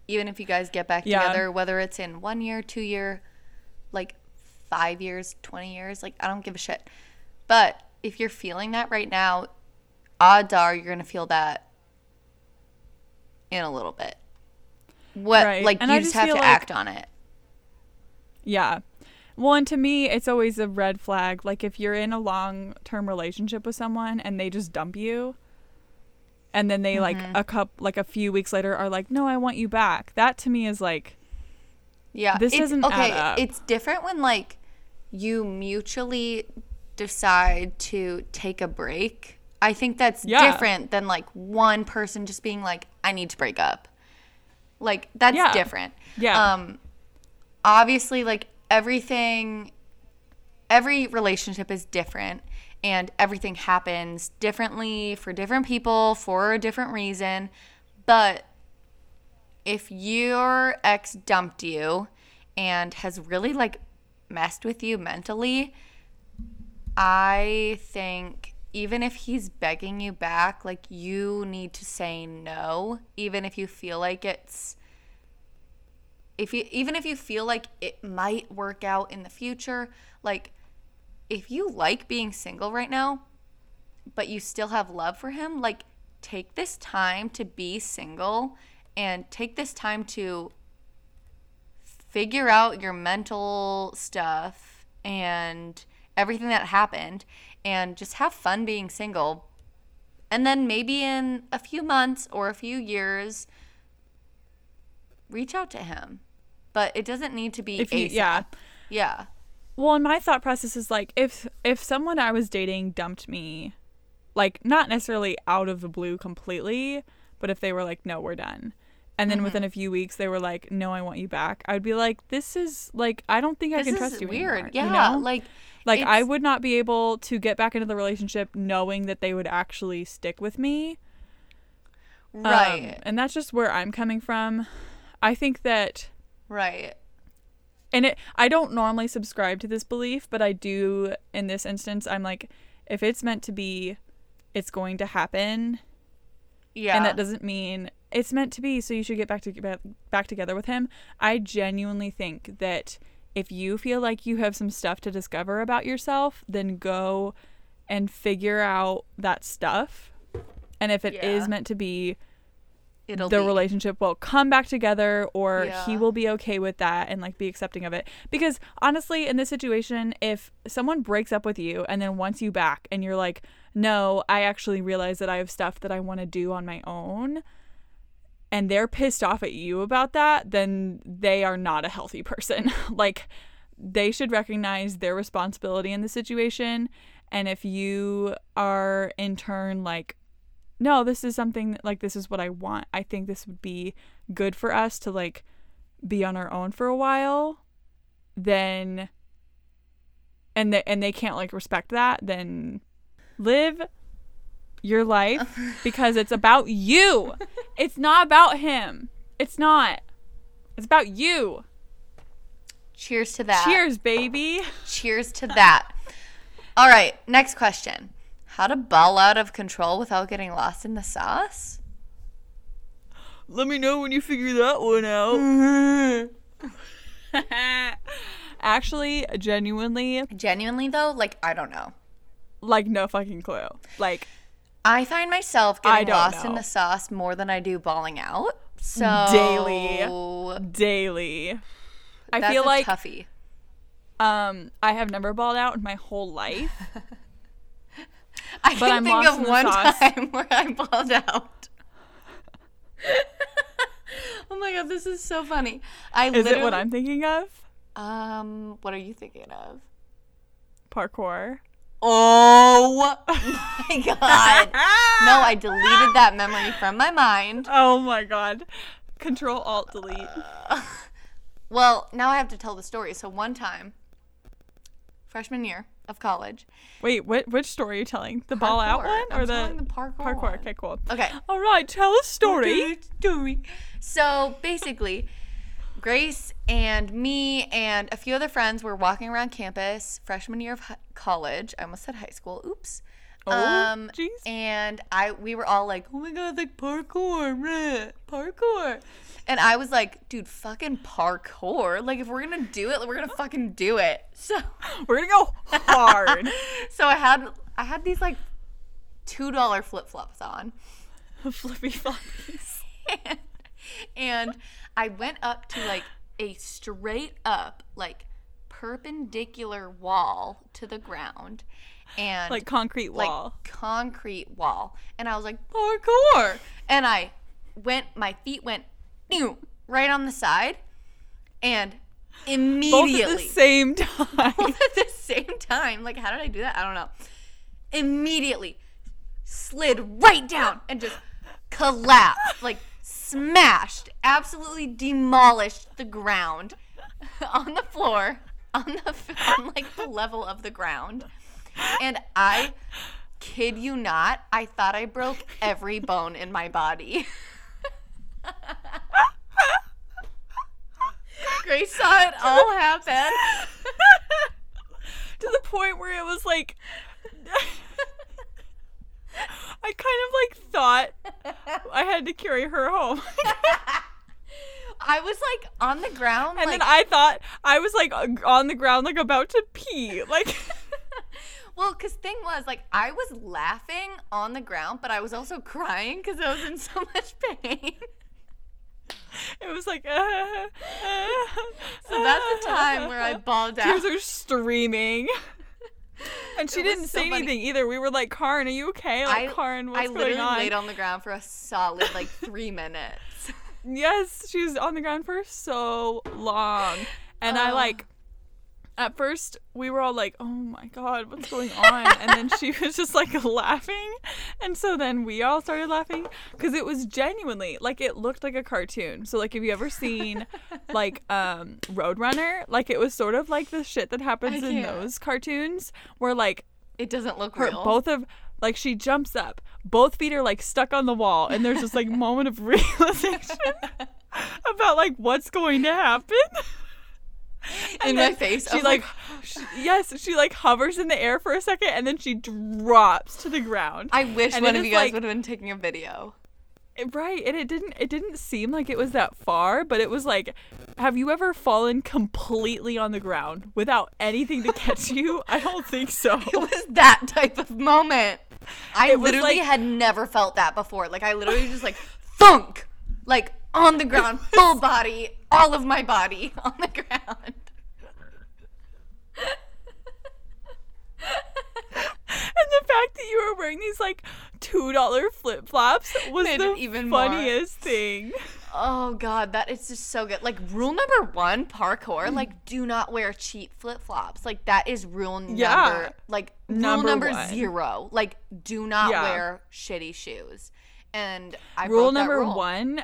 even if you guys get back Yeah. together, whether it's in one year, two year, like five years, twenty years, like I don't give a shit. But if you're feeling that right now, odds are you're gonna feel that in a little bit. What Right. like And you I just just have to like- act on it. Yeah. Well, and to me, it's always a red flag. Like if you're in a long term relationship with someone and they just dump you, and then they like Mm-hmm. a cup like a few weeks later are like, "No, I want you back." That to me is like, Yeah. This it's, doesn't okay. It's different when like you mutually decide to take a break. I think that's Yeah. different than like one person just being like, I need to break up. Like that's Yeah. different. Yeah. Um obviously like everything every relationship is different and everything happens differently for different people for a different reason. But if your ex dumped you and has really like messed with you mentally, I think even if he's begging you back, like you need to say no, even if you feel like it's if you even if you feel like it might work out in the future, like if you like being single right now, but you still have love for him, like take this time to be single and take this time to figure out your mental stuff and everything that happened and just have fun being single. And then maybe in a few months or a few years reach out to him. But it doesn't need to be if you, ASAP. yeah. Yeah. Well, and my thought process is like, if if someone I was dating dumped me, like not necessarily out of the blue completely, but if they were like, "No, we're done," and then within a few weeks they were like, "No, I want you back," I'd be like, "This is like, I don't think I can trust you weird. anymore," Yeah. you know? Like Like I would not be able to get back into the relationship knowing that they would actually stick with me. Um, Right. and that's just where I'm coming from. I think that right. and it I don't normally subscribe to this belief, but I do in this instance. I'm like if it's meant to be, it's going to happen. Yeah. And that doesn't mean it's meant to be, so you should get back to back together with him. I genuinely think that if you feel like you have some stuff to discover about yourself, then go and figure out that stuff. And if it is Yeah. meant to be, It'll the be. relationship will come back together or he will be okay with that and like be accepting of it. Because honestly in this situation if someone breaks up with you and then wants you back and you're like no i actually realize that i have stuff that i want to do on my own and they're pissed off at you about that then they are not a healthy person. Like they should recognize their responsibility in the situation. And if you are in turn like no, this is something that, like this is what I want. I think this would be good for us to like be on our own for a while. Then and they and they can't like respect that, then live your life because it's about you. It's not about him. It's not. It's about you. Cheers to that. Cheers, baby. Cheers to that. All right, next question. How to ball out of control without getting lost in the sauce? Let me know when you figure that one out. Actually, genuinely, Genuinely though, like I don't know. like no fucking clue. Like I find myself getting don't lost in the sauce more than I do balling out. So Daily. daily. I feel a like toughie. um I have never balled out in my whole life. I but can I'm think of one sauce. time where I balled out. oh my god, this is so funny. I Is it what I'm thinking of? um what are you thinking of? Parkour. Oh my god. No, I deleted that memory from my mind. Oh my god. Control Alt Delete. Well, now I have to tell the story. So one time, freshman year of college, Wait, what which story are you telling? The ball out Parkour. one I'm or the the parkour parkour? one. Okay, cool. Okay. All right, tell a story. story. So basically, Grace and me and a few other friends were walking around campus freshman year of college. I almost said high school. Oops. Oh, Um, jeez. and I we were all like, "Oh my god, like parkour, bleh, parkour," and I was like, "Dude, fucking parkour! Like, if we're gonna do it, we're gonna fucking do it." So, We're gonna go hard. so I had I had these like two dollar flip flops on, Flippy floppies. and, and I went up to like a straight up like perpendicular wall to the ground, and Like concrete like wall. concrete wall. And I was like, parkour. And I went, my feet went right on the side. And immediately Both at the same time. both at the same time, like, how did I do that? I don't know. Immediately slid right down and just collapsed, like, smashed, absolutely demolished the ground on the floor, on the, on like the level of the ground and I kid you not, I thought I broke every bone in my body. Grace saw it all happen. to the point where it was like I kind of like thought I had to carry her home. I was like on the ground, and like, then I thought I was like on the ground like about to pee. Like well, cause thing was like I was laughing on the ground, but I was also crying because I was in so much pain. it was like uh, So that's the time where I bawled out. tears are streaming. And she didn't so say funny. anything either. We were like, "Karin, are you okay? Like, Karin, what's I literally going on?" laid on the ground for a solid like three minutes. Yes, she was on the ground for so long. And I Oh. like at first we were all like, "Oh my god, what's going on?" and then she was just like laughing. And so then we all started laughing cuz it was genuinely like it looked like a cartoon. So like have you ever seen like um Roadrunner? Like it was sort of like the shit that happens in those cartoons where like It doesn't look her real. both of like she jumps up both feet are like stuck on the wall and there's this like moment of realization about like what's going to happen in my face. She was like oh, she, yes she like hovers in the air for a second and then she drops to the ground I wish and one of you guys like- would have been taking a video. Eh, right and it didn't it didn't seem like it was that far but it was like have you ever fallen completely on the ground without anything to catch you i don't think so It was that type of moment. I It literally like- had never felt that before. Like I literally just like thunk, like on the ground, full body, all of my body on the ground. And the fact that you were wearing these like two dollar flip flops was Made the even more. funniest thing. Oh god, that is just so good. Like rule number one, parkour, mm. like do not wear cheap flip flops. Like that is rule number Yeah. like Number rule number one. zero. Like do not Yeah. wear shitty shoes. And I rule number rule. one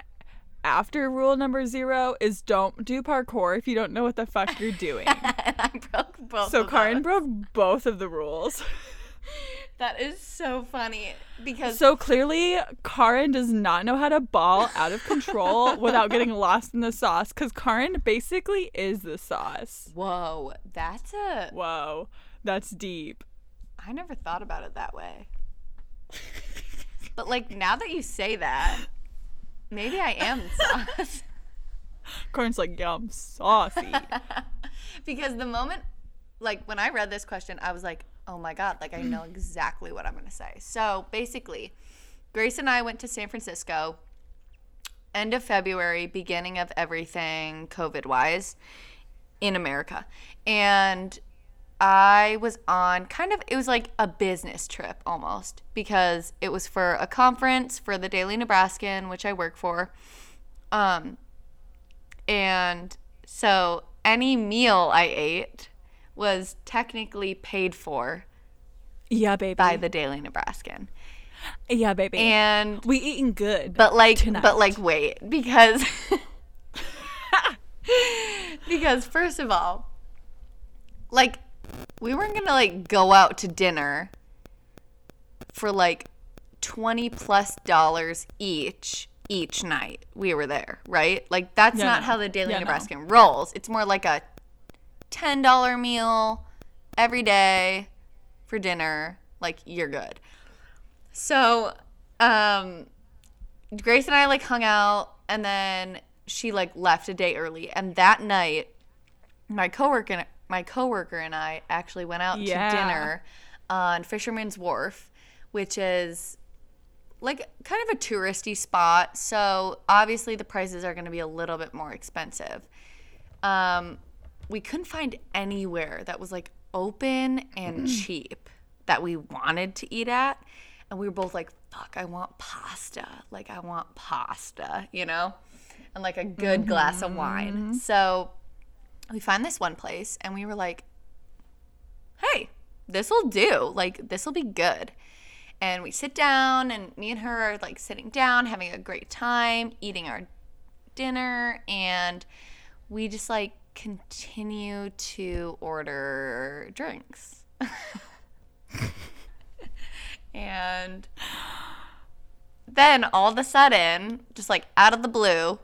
after rule number zero is don't do parkour if you don't know what the fuck you're doing. and I broke both. so Karin those. broke both of the rules. That is so funny because So clearly, Karin does not know how to ball out of control without getting lost in the sauce because Karin basically is the sauce. whoa, that's a Whoa, that's deep. I never thought about it that way. But like now that you say that, maybe I am sauce. Karin's like, yeah, I'm saucy. because the moment like when I read this question, I was like, "Oh my god, like I know exactly what I'm going to say." So, basically, Grace and I went to San Francisco end of February, beginning of everything COVID-wise in America. And I was on kind of it was like a business trip almost because it was for a conference for the Daily Nebraskan, which I work for. Um and so any meal I ate was technically paid for yeah, baby. by the Daily Nebraskan. yeah, baby. And we eating good. but like Tonight. but like wait, because because first of all, like we weren't going to like go out to dinner for like 20 plus dollars each each night we were there, right? Like that's Yeah, not no. how the Daily Yeah, no. Nebraskan rolls. It's more like a $10 meal every day for dinner. Like you're good. So, um, Grace and I like hung out, and then she like left a day early. And that night, my coworker, my coworker and I actually went out Yeah. to dinner on Fisherman's Wharf, which is like kind of a touristy spot. So obviously the prices are going to be a little bit more expensive. Um, we couldn't find anywhere that was like open and cheap that we wanted to eat at. And we were both like, fuck, I want pasta. Like, I want pasta, you know? And like a good glass of wine. So we find this one place and we were like, hey, this will do. Like, this will be good. And we sit down, and me and her are like sitting down, having a great time, eating our dinner, and we just like continue to order drinks. and then all of a sudden, just like out of the blue,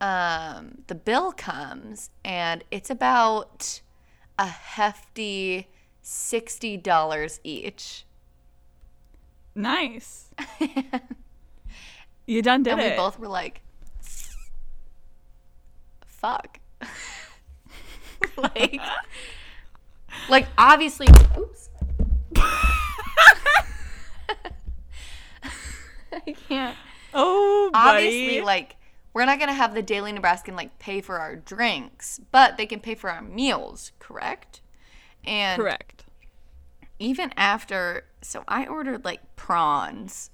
um, the bill comes and it's about a hefty $60 each. Nice. you done did and we it. both were like, fuck. like, like obviously, oops. I can't. oh, buddy. Obviously, like, we're not gonna have the Daily Nebraskan like pay for our drinks, but they can pay for our meals, correct? And correct. even after, so I ordered like prawns,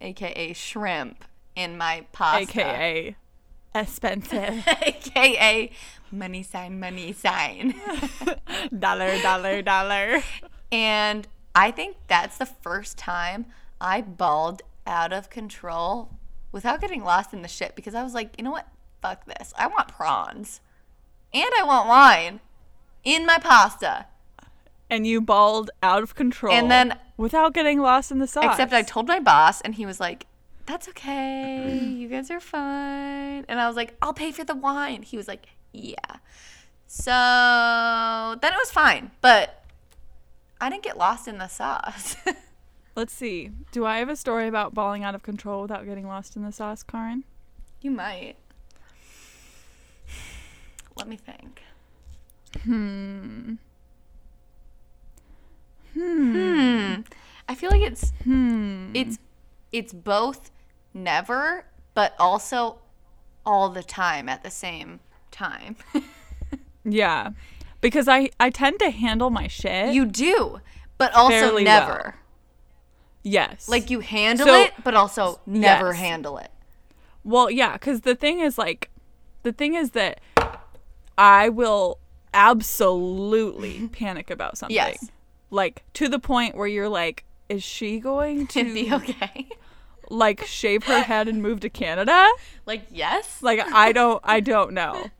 aka shrimp, in my pasta. AKA expensive. aka money sign, money sign. dollar, dollar, dollar. and I think that's the first time I bawled out of control without getting lost in the shit because I was like, you know what? Fuck this. I want prawns. And I want wine in my pasta. And you bawled out of control. And then- without getting lost in the sauce. Except I told my boss, and he was like, "That's okay. You guys are fine." And I was like, "I'll pay for the wine." He was like, "Yeah." So then it was fine, but I didn't get lost in the sauce. Let's see. Do I have a story about bawling out of control without getting lost in the sauce, Karin? you might. Let me think. Hmm. Hmm. I feel like it's Hmm. it's it's both never, but also all the time at the same time. Yeah. Because I I tend to handle my shit. You do, but also never. Yes. Like you handle So- it, but also never Yes. handle it. Well, yeah, because the thing is, like, the thing is that I will absolutely panic about something. Yes. Like, to the point where you're like, is she going To be okay. like, shave her head and move to Canada? like yes. Like, I don't, I don't know.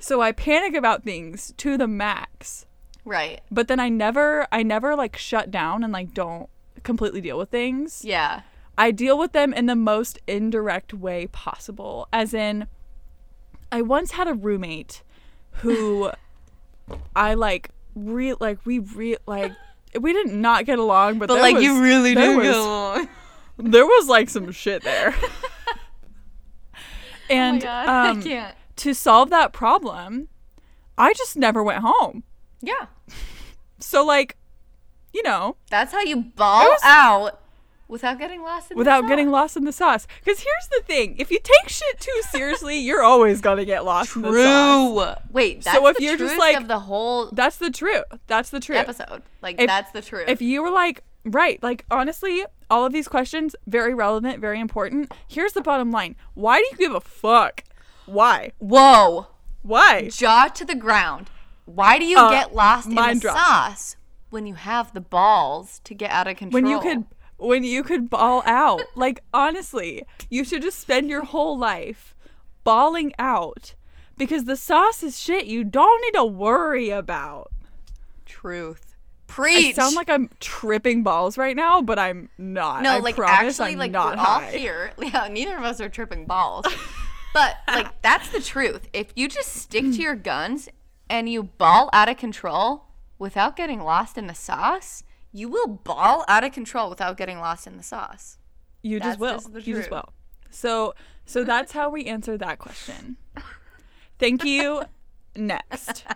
So I panic about things to the max. right. But then I never, I never, like, shut down and, like, don't completely deal with things. Yeah. I deal with them in the most indirect way possible. As in, I once had a roommate who I like re like we re like we did not get along, but, But like was, you really there do was, get along. there was like some shit there. and oh God. um, to solve that problem, I just never went home. Yeah. So like, you know, That's how you ball was- out without getting lost in the without getting lost in the sauce. Because here's the thing: if you take shit too seriously, you're always gonna get lost in the sauce. True. Wait, that's So if the you're just like- of the whole That's the truth. That's the truth. episode. Like If- that's the truth. If you were like, right, like honestly, all of these questions very relevant, very important. Here's the bottom line: Why do you give a fuck? Why? Whoa. Why? Jaw to the ground. Why do you Uh, get lost in the drop. sauce when you have the balls to get out of control? When you could, when you could ball out. Like honestly, you should just spend your whole life balling out because the sauce is shit. You don't need to worry about. truth. I Preach. sound like I'm tripping balls right now, but I'm not. no, I like promise actually, I'm like not we're all here. Yeah, neither of us are tripping balls. but like that's the truth. If you just stick to your guns and you ball out of control without getting lost in the sauce, you will ball out of control without getting lost in the sauce. You That's just will. just you just will. So so that's how we answer that question. Thank you. Next.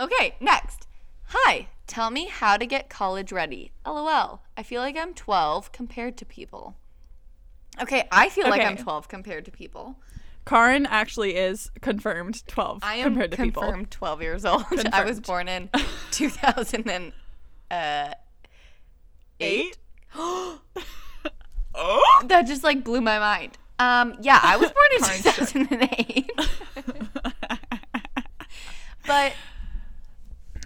Okay, next. Hi, tell me how to get college ready. LOL. I feel like I'm 12 compared to people. Okay, I feel like I'm 12 compared to people. Karin actually is confirmed 12 I am compared to people. confirmed 12 years old. I was born in 2008. Eight? That just like blew my mind. Um, yeah, I was born in 2008. but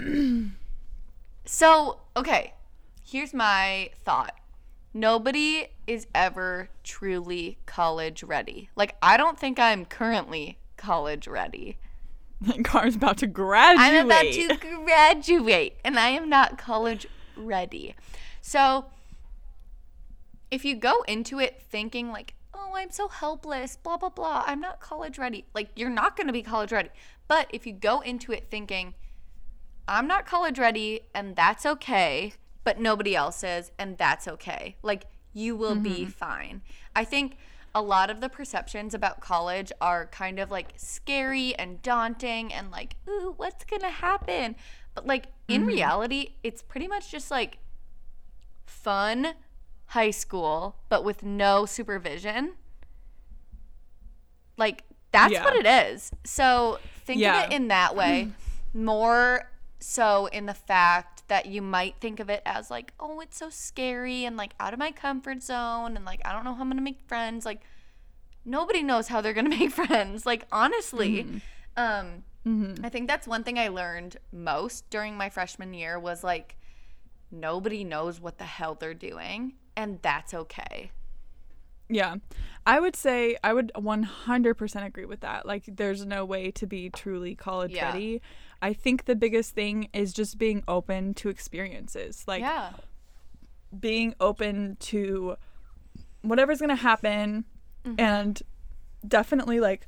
so, okay, here's my thought. Nobody is ever truly college ready. Like, I don't think I'm currently college ready. Karin's about to graduate. I'm about to graduate and I am not college ready. So, if you go into it thinking, like, oh, I'm so helpless, blah, blah, blah, I'm not college ready, like, you're not going to be college ready. But if you go into it thinking, I'm not college ready and that's okay, but nobody else is and that's okay, like, you will be mm-hmm. fine. I think a lot of the perceptions about college are kind of like scary and daunting and like, ooh, what's gonna happen? But like in mm-hmm. reality, it's pretty much just like fun high school, but with no supervision. Like that's Yeah. what it is. So think Yeah. of it in that way. More so in the fact that you might think of it as like, oh, it's so scary and like out of my comfort zone and like I don't know how I'm gonna make friends. Like nobody knows how they're gonna make friends. Like honestly. Um I think that's one thing I learned most during my freshman year was like nobody knows what the hell they're doing and that's okay. Yeah. I would say I would 100% agree with that. Like there's no way to be truly college Yeah. ready. I think the biggest thing is just being open to experiences. Like yeah. being open to whatever's going to happen Mm-hmm. and definitely like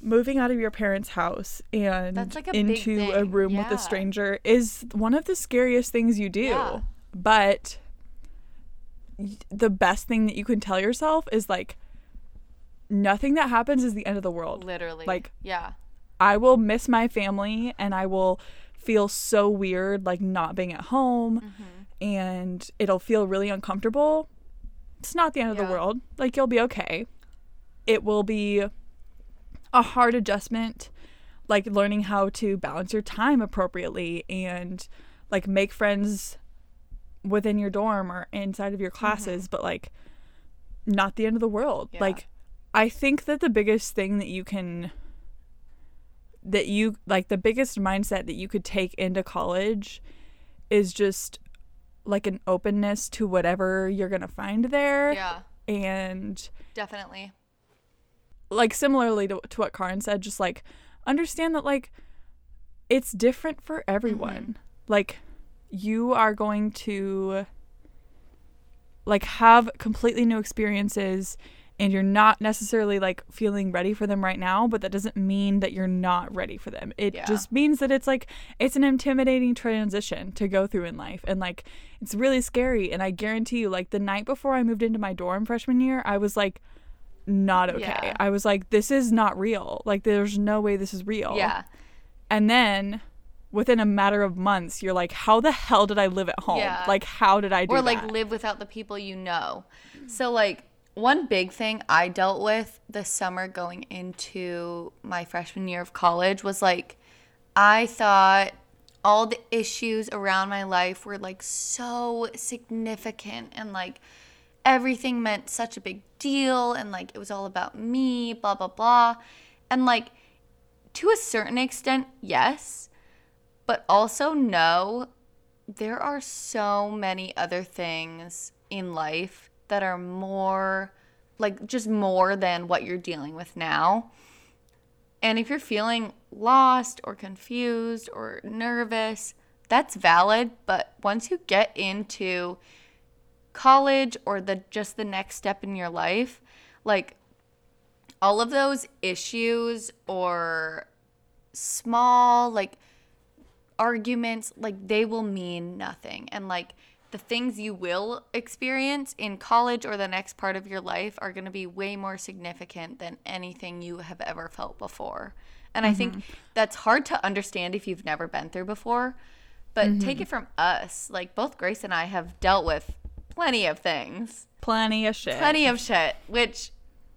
moving out of your parents' house and like, a into a room with a stranger is one of the scariest things you do. Yeah. But the best thing that you can tell yourself is like nothing that happens is the end of the world. Literally. Like yeah. I will miss my family and I will feel so weird like not being at home Mm-hmm. and it'll feel really uncomfortable. It's not the end of the world. Like you'll be okay. It will be a hard adjustment like learning how to balance your time appropriately and like make friends within your dorm or inside of your classes but like not the end of the world. Yeah. Like I think that the biggest thing that you can that you like the biggest mindset that you could take into college is just like an openness to whatever you're going to find there Yeah. and Definitely. like similarly to, to what Karin said just like understand that like it's different for everyone mm-hmm. like you are going to like have completely new experiences and you're not necessarily like feeling ready for them right now but that doesn't mean that you're not ready for them it Yeah. just means that it's like it's an intimidating transition to go through in life and like it's really scary and i guarantee you like the night before i moved into my dorm freshman year i was like not okay Yeah. i was like this is not real like there's no way this is real Yeah. and then within a matter of months you're like how the hell did i live at home Yeah. like how did i do or like that? live without the people you know. So like one big thing I dealt with this summer going into my freshman year of college was like I thought all the issues around my life were like so significant and like everything meant such a big deal and like it was all about me, blah blah blah. And like to a certain extent, yes, but also no, there are so many other things in life that are more like just more than what you're dealing with now. And if you're feeling lost or confused or nervous, that's valid, but once you get into college or the just the next step in your life, like all of those issues or small like arguments, like they will mean nothing. And like the things you will experience in college or the next part of your life are going to be way more significant than anything you have ever felt before. And I think mm-hmm. that's hard to understand if you've never been through before. But take it mm-hmm. from us. Like both Grace and I have dealt with plenty of things Plenty of shit. plenty of shit which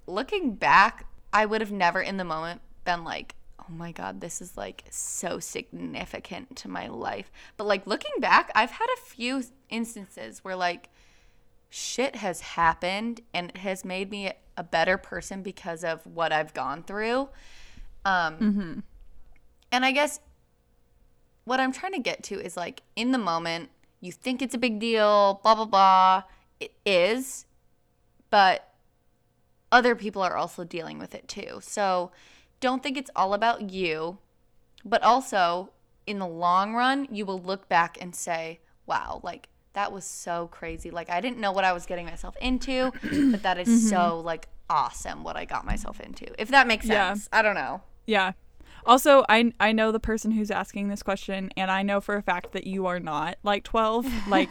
looking back i would have never in the moment been like oh my god this is like so significant to my life. But like looking back i've had a few instances where like shit has happened and it has made me a better person because of what i've gone through. Um and i guess what i'm trying to get to is like in the moment you think it's a big deal blah blah blah. It is but other people are also dealing with it too. So don't think it's all about you, but also in the long run, you will look back and say, wow, like that was so crazy. Like I didn't know what I was getting myself into, but that is mm-hmm. so like awesome what I got myself into. If that makes Yeah. sense. I don't know. Yeah. Also, I I know the person who's asking this question, and I know for a fact that you are not like 12. Like,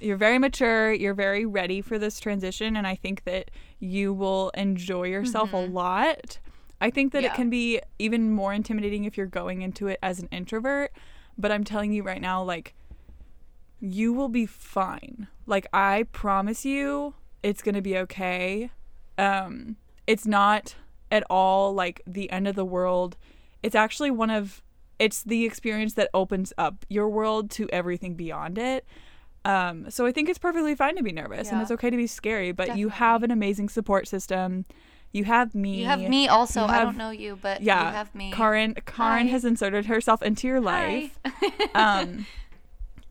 you're very mature, you're very ready for this transition, and I think that you will enjoy yourself a mm-hmm. lot. I think that. Yeah. it can be even more intimidating if you're going into it as an introvert, but I'm telling you right now, like, you will be fine. Like, I promise you, it's gonna be okay. Um, it's not at all like the end of the world. It's actually one of it's the experience that opens up your world to everything beyond it. Um, so I think it's perfectly fine to be nervous and it's okay to be scary, but you have an amazing support system. You have me. You have me also. You I don't know you, but Yeah, you have me. Karin. Karin Hi. has inserted herself into your life. Um,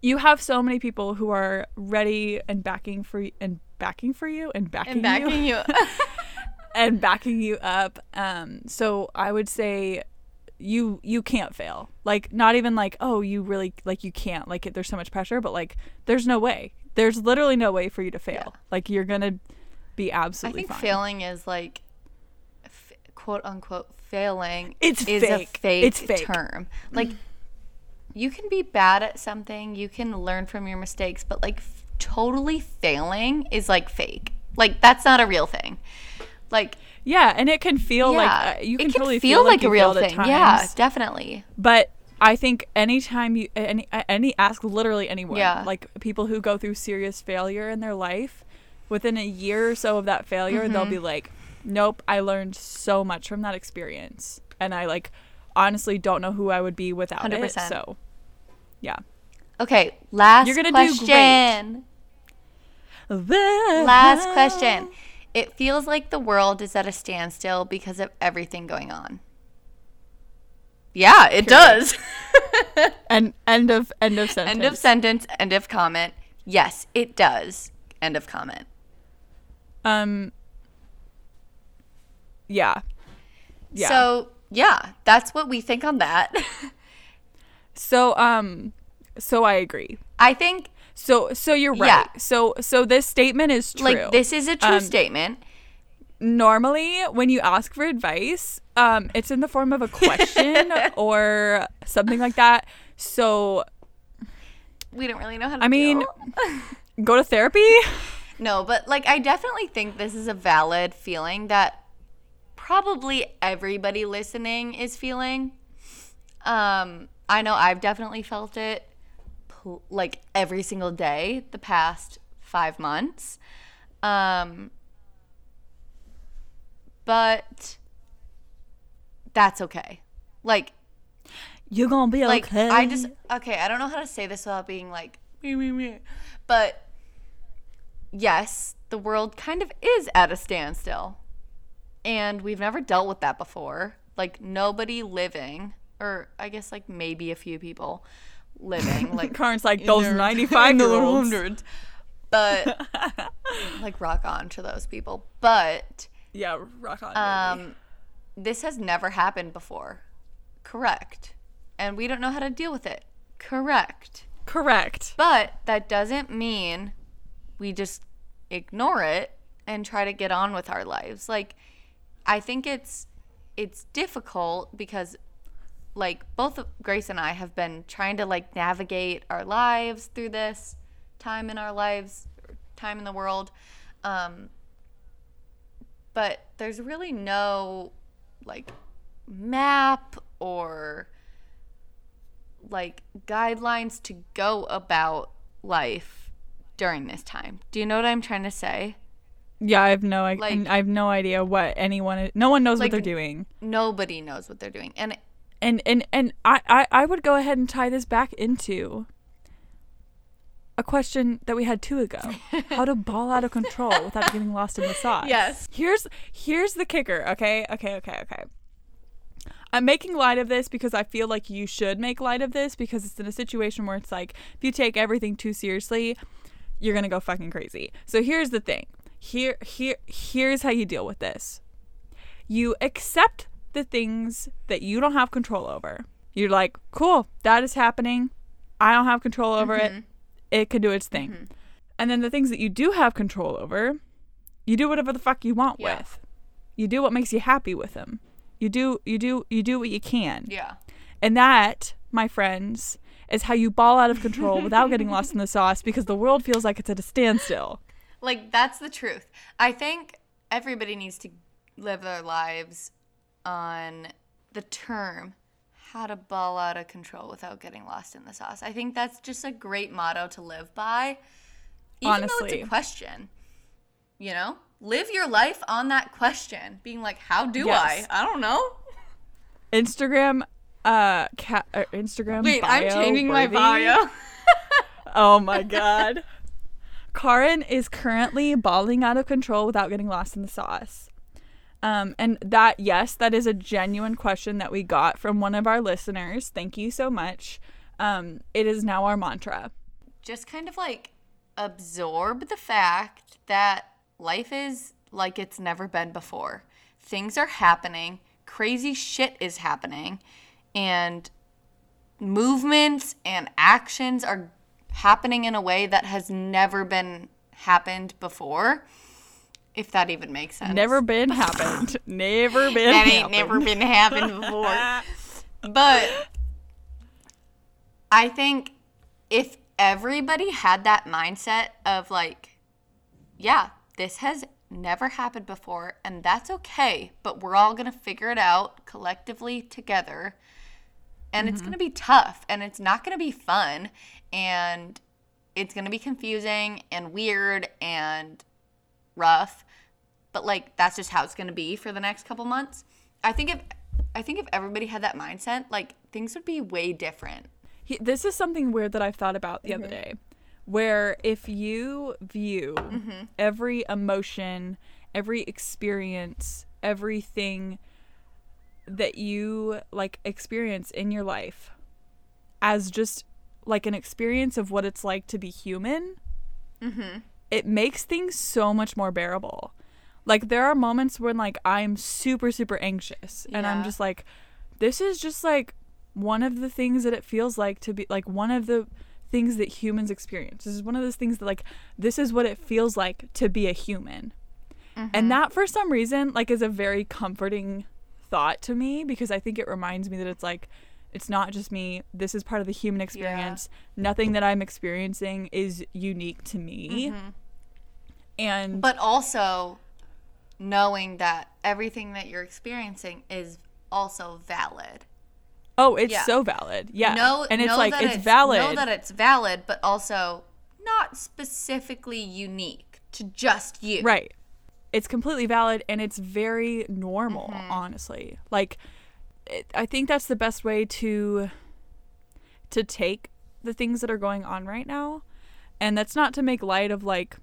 you have so many people who are ready and backing for y- and backing for you and backing, and backing you you. and backing you up. Um, so I would say you you can't fail. Like not even like oh you really like you can't like it, there's so much pressure, but like there's no way. There's literally no way for you to fail. Yeah. Like you're gonna be absolutely. I think fine. failing is like, quote unquote, failing. It's is fake. a fake, It's fake. term. Like, you can be bad at something, you can learn from your mistakes, but like f- totally failing is like fake. Like that's not a real thing. Like, Yeah, and it can feel yeah, like uh, you can it can totally feel, like, you a real thing. Yeah, definitely. But I think anytime you any any ask literally anyone, Yeah. like people who go through serious failure in their life, within a year or so of that failure, they'll Mm-hmm. be like, "Nope, I learned so much from that experience." And I like honestly don't know who I would be without it. 100%. So, yeah. Okay, last You're gonna do question. great. Last question. It feels like the world is at a standstill because of everything going on. Yeah, it does. And end of end of sentence. end of sentence, end of comment. Yes, it does. End of comment. Um. Yeah. Yeah. So, yeah, that's what we think on that. So um, so I agree. I think So so you're right. Yeah. So so this statement is true. like this is a true Um, statement. Normally, when you ask for advice, um, it's in the form of a question or something like that. So We don't really know how to I mean, go to therapy. No, but like I definitely think this is a valid feeling that probably everybody listening is feeling. Um, I know I've definitely felt it like every single day the past five months. Um, but that's okay. Like, You're gonna be like okay. I just okay. I don't know how to say this without being like me me me, but yes, the world kind of is at a standstill, and we've never dealt with that before. Like nobody living, or I guess like maybe a few people living, like Karin's like those 95 in their year olds. but like rock on to those people. But Yeah, rock on. baby. um, this has never happened before. Correct. And we don't know how to deal with it. Correct. Correct. But that doesn't mean we just ignore it and try to get on with our lives. Like I think it's it's difficult because like both Grace and I have been trying to like navigate our lives through this time in our lives, time in the world. Um, but there's really no like map or like guidelines to go about life during this time. Do you know what I'm trying to say? Yeah, I have no I, Like- I have no idea what anyone no one knows Like- what they're doing. Nobody knows what they're doing. And And and and I, I I would go ahead and tie this back into a question that we had two ago. How to ball out of control without getting lost in the sauce. Yes. Here's here's the kicker, okay? Okay, okay, okay. I'm making light of this because I feel like you should make light of this because it's in a situation where it's like if you take everything too seriously, you're going to go fucking crazy. So here's the thing. Here here here's how you deal with this. You accept the things that you don't have control over. You're like, "Cool, that is happening. I don't have control over it. Mm-hmm. It can do its thing." Mm-hmm. And then the things that you do have control over, you do whatever the fuck you want Yeah. with. You do what makes you happy with them. You do you do you do what you can. yeah. And that, my friends, is how you ball out of control without getting lost in the sauce because the world feels like it's at a standstill. Like that's the truth. I think everybody needs to live their lives on the term how to ball out of control without getting lost in the sauce. I think that's just a great motto to live by. Even though it's Honestly. a question. You know? Live your life on that question. Being like, how do Yes. I? I don't know. Instagram uh cat uh, Instagram Wait, I'm bio changing my worthy. bio. Oh my god. Karin is currently bawling out of control without getting lost in the sauce. Um, and that, yes, that is a genuine question that we got from one of our listeners. Thank you so much. Um, it is now our mantra. just kind of like absorb the fact that life is like it's never been before. Things are happening, crazy shit is happening, and movements and actions are happening in a way that has never been happened before. If that even makes sense. Never been happened. Never been that ain't happened. never been happened before. but I think if everybody had that mindset of like, yeah, this has never happened before, and that's okay, but we're all gonna figure it out collectively together. And it's mm-hmm. gonna be tough, and it's not gonna be fun, and it's gonna be confusing and weird and rough but like that's just how it's going to be for the next couple months i think if i think if everybody had that mindset like things would be way different He, this is something weird that I've thought about the other Mm-hmm. day, where if you view Mm-hmm. every emotion, every experience, everything that you like experience in your life as just like an experience of what it's like to be human, Mm-hmm. it makes things so much more bearable. Like there are moments when like I'm super super anxious and I'm just like this is just like one of the things that it feels like to be like one of the things that humans experience. This is one of those things that like this is what it feels like to be a human. And that for some reason like is a very comforting thought to me because I think it reminds me that it's like it's not just me. This is part of the human experience. Nothing that I'm experiencing is unique to me. And but also knowing that everything that you're experiencing is also valid oh, it's yeah. so valid. Yeah. know and it's like that it's, valid. know that it's valid but also not specifically unique to just you Right. It's completely valid and it's very normal, Mm-hmm. honestly. Like I think that's the best way to to take the things that are going on right now. And that's not to make light of like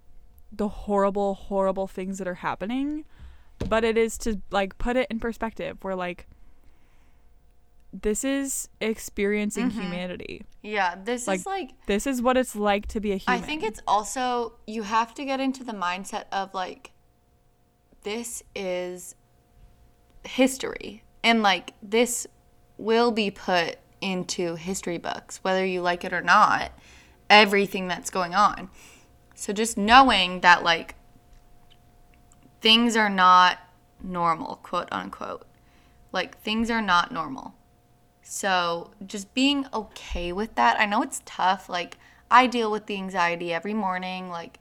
the horrible horrible things that are happening, but it is to like put it in perspective where like this is experiencing Mm-hmm. humanity. yeah this Like, is like This is what it's like to be a human. I think it's also you have to get into the mindset of like this is history and like this will be put into history books whether you like it or not everything that's going on so just knowing that like things are not normal quote unquote like things are not normal So just being okay with that. I know it's tough. Like, I deal with the anxiety every morning. Like,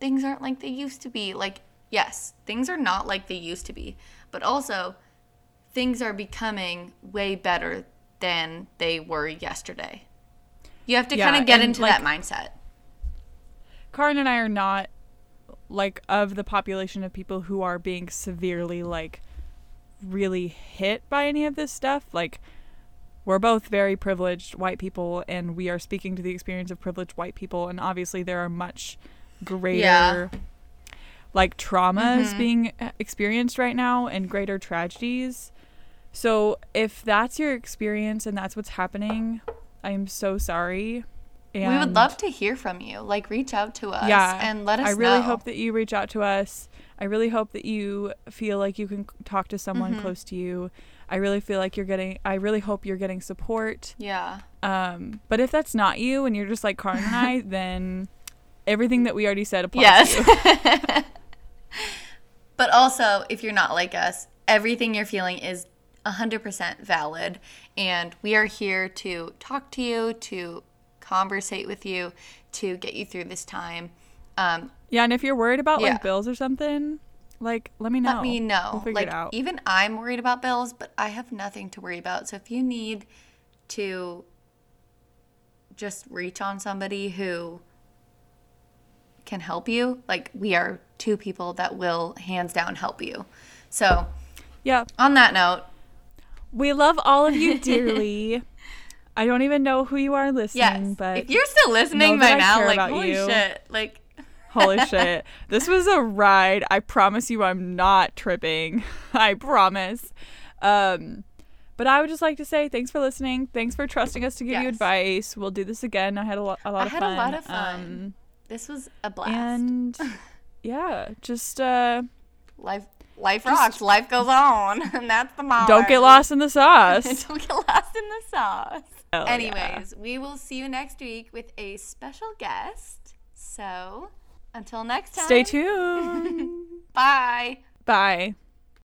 things aren't like they used to be. Like, yes, things are not like they used to be, but also things are becoming way better than they were yesterday. You have to Yeah, kind of get into like- that mindset. Karin and I are not like of the population of people who are being severely like really hit by any of this stuff. Like we're both very privileged white people and we are speaking to the experience of privileged white people and obviously there are much greater Yeah. like traumas Mhm. being uh, experienced right now and greater tragedies. So if that's your experience and that's what's happening, I am so sorry. And we would love to hear from you. Like, reach out to us yeah, and let us know. I really know. hope that you reach out to us. I really hope that you feel like you can talk to someone Mhm. close to you. I really feel like you're getting. I really hope you're getting support. yeah. Um, but if that's not you and you're just like Karin and I, then everything that we already said applies. Yes. To you. but also, if you're not like us, everything you're feeling is 100% valid. And we are here to talk to you, to conversate with you, to get you through this time. Um, Yeah, and if you're worried about Yeah. like bills or something, like let me know. let me know. We'll figure like, it out. even I'm worried about bills, but I have nothing to worry about. So if you need to just reach on somebody who can help you, like we are two people that will hands down help you. So yeah, on that note, we love all of you dearly. I don't even know who you are listening, yes. but if you're still listening by now, like holy you. shit, like Holy shit. This was a ride. I promise you I'm not tripping. I promise. Um but I would just like to say thanks for listening. Thanks for trusting us to give you advice. We'll do this again. I had a, lo- a lot I of had fun. a lot of fun. Um, this was a blast. and yeah, just uh life life rocks, life goes on, and that's the motto. don't get lost in the sauce. Don't get lost in the sauce. Hell yeah. Anyways, we will see you next week with a special guest. So, until next time. Stay tuned. Bye. Bye.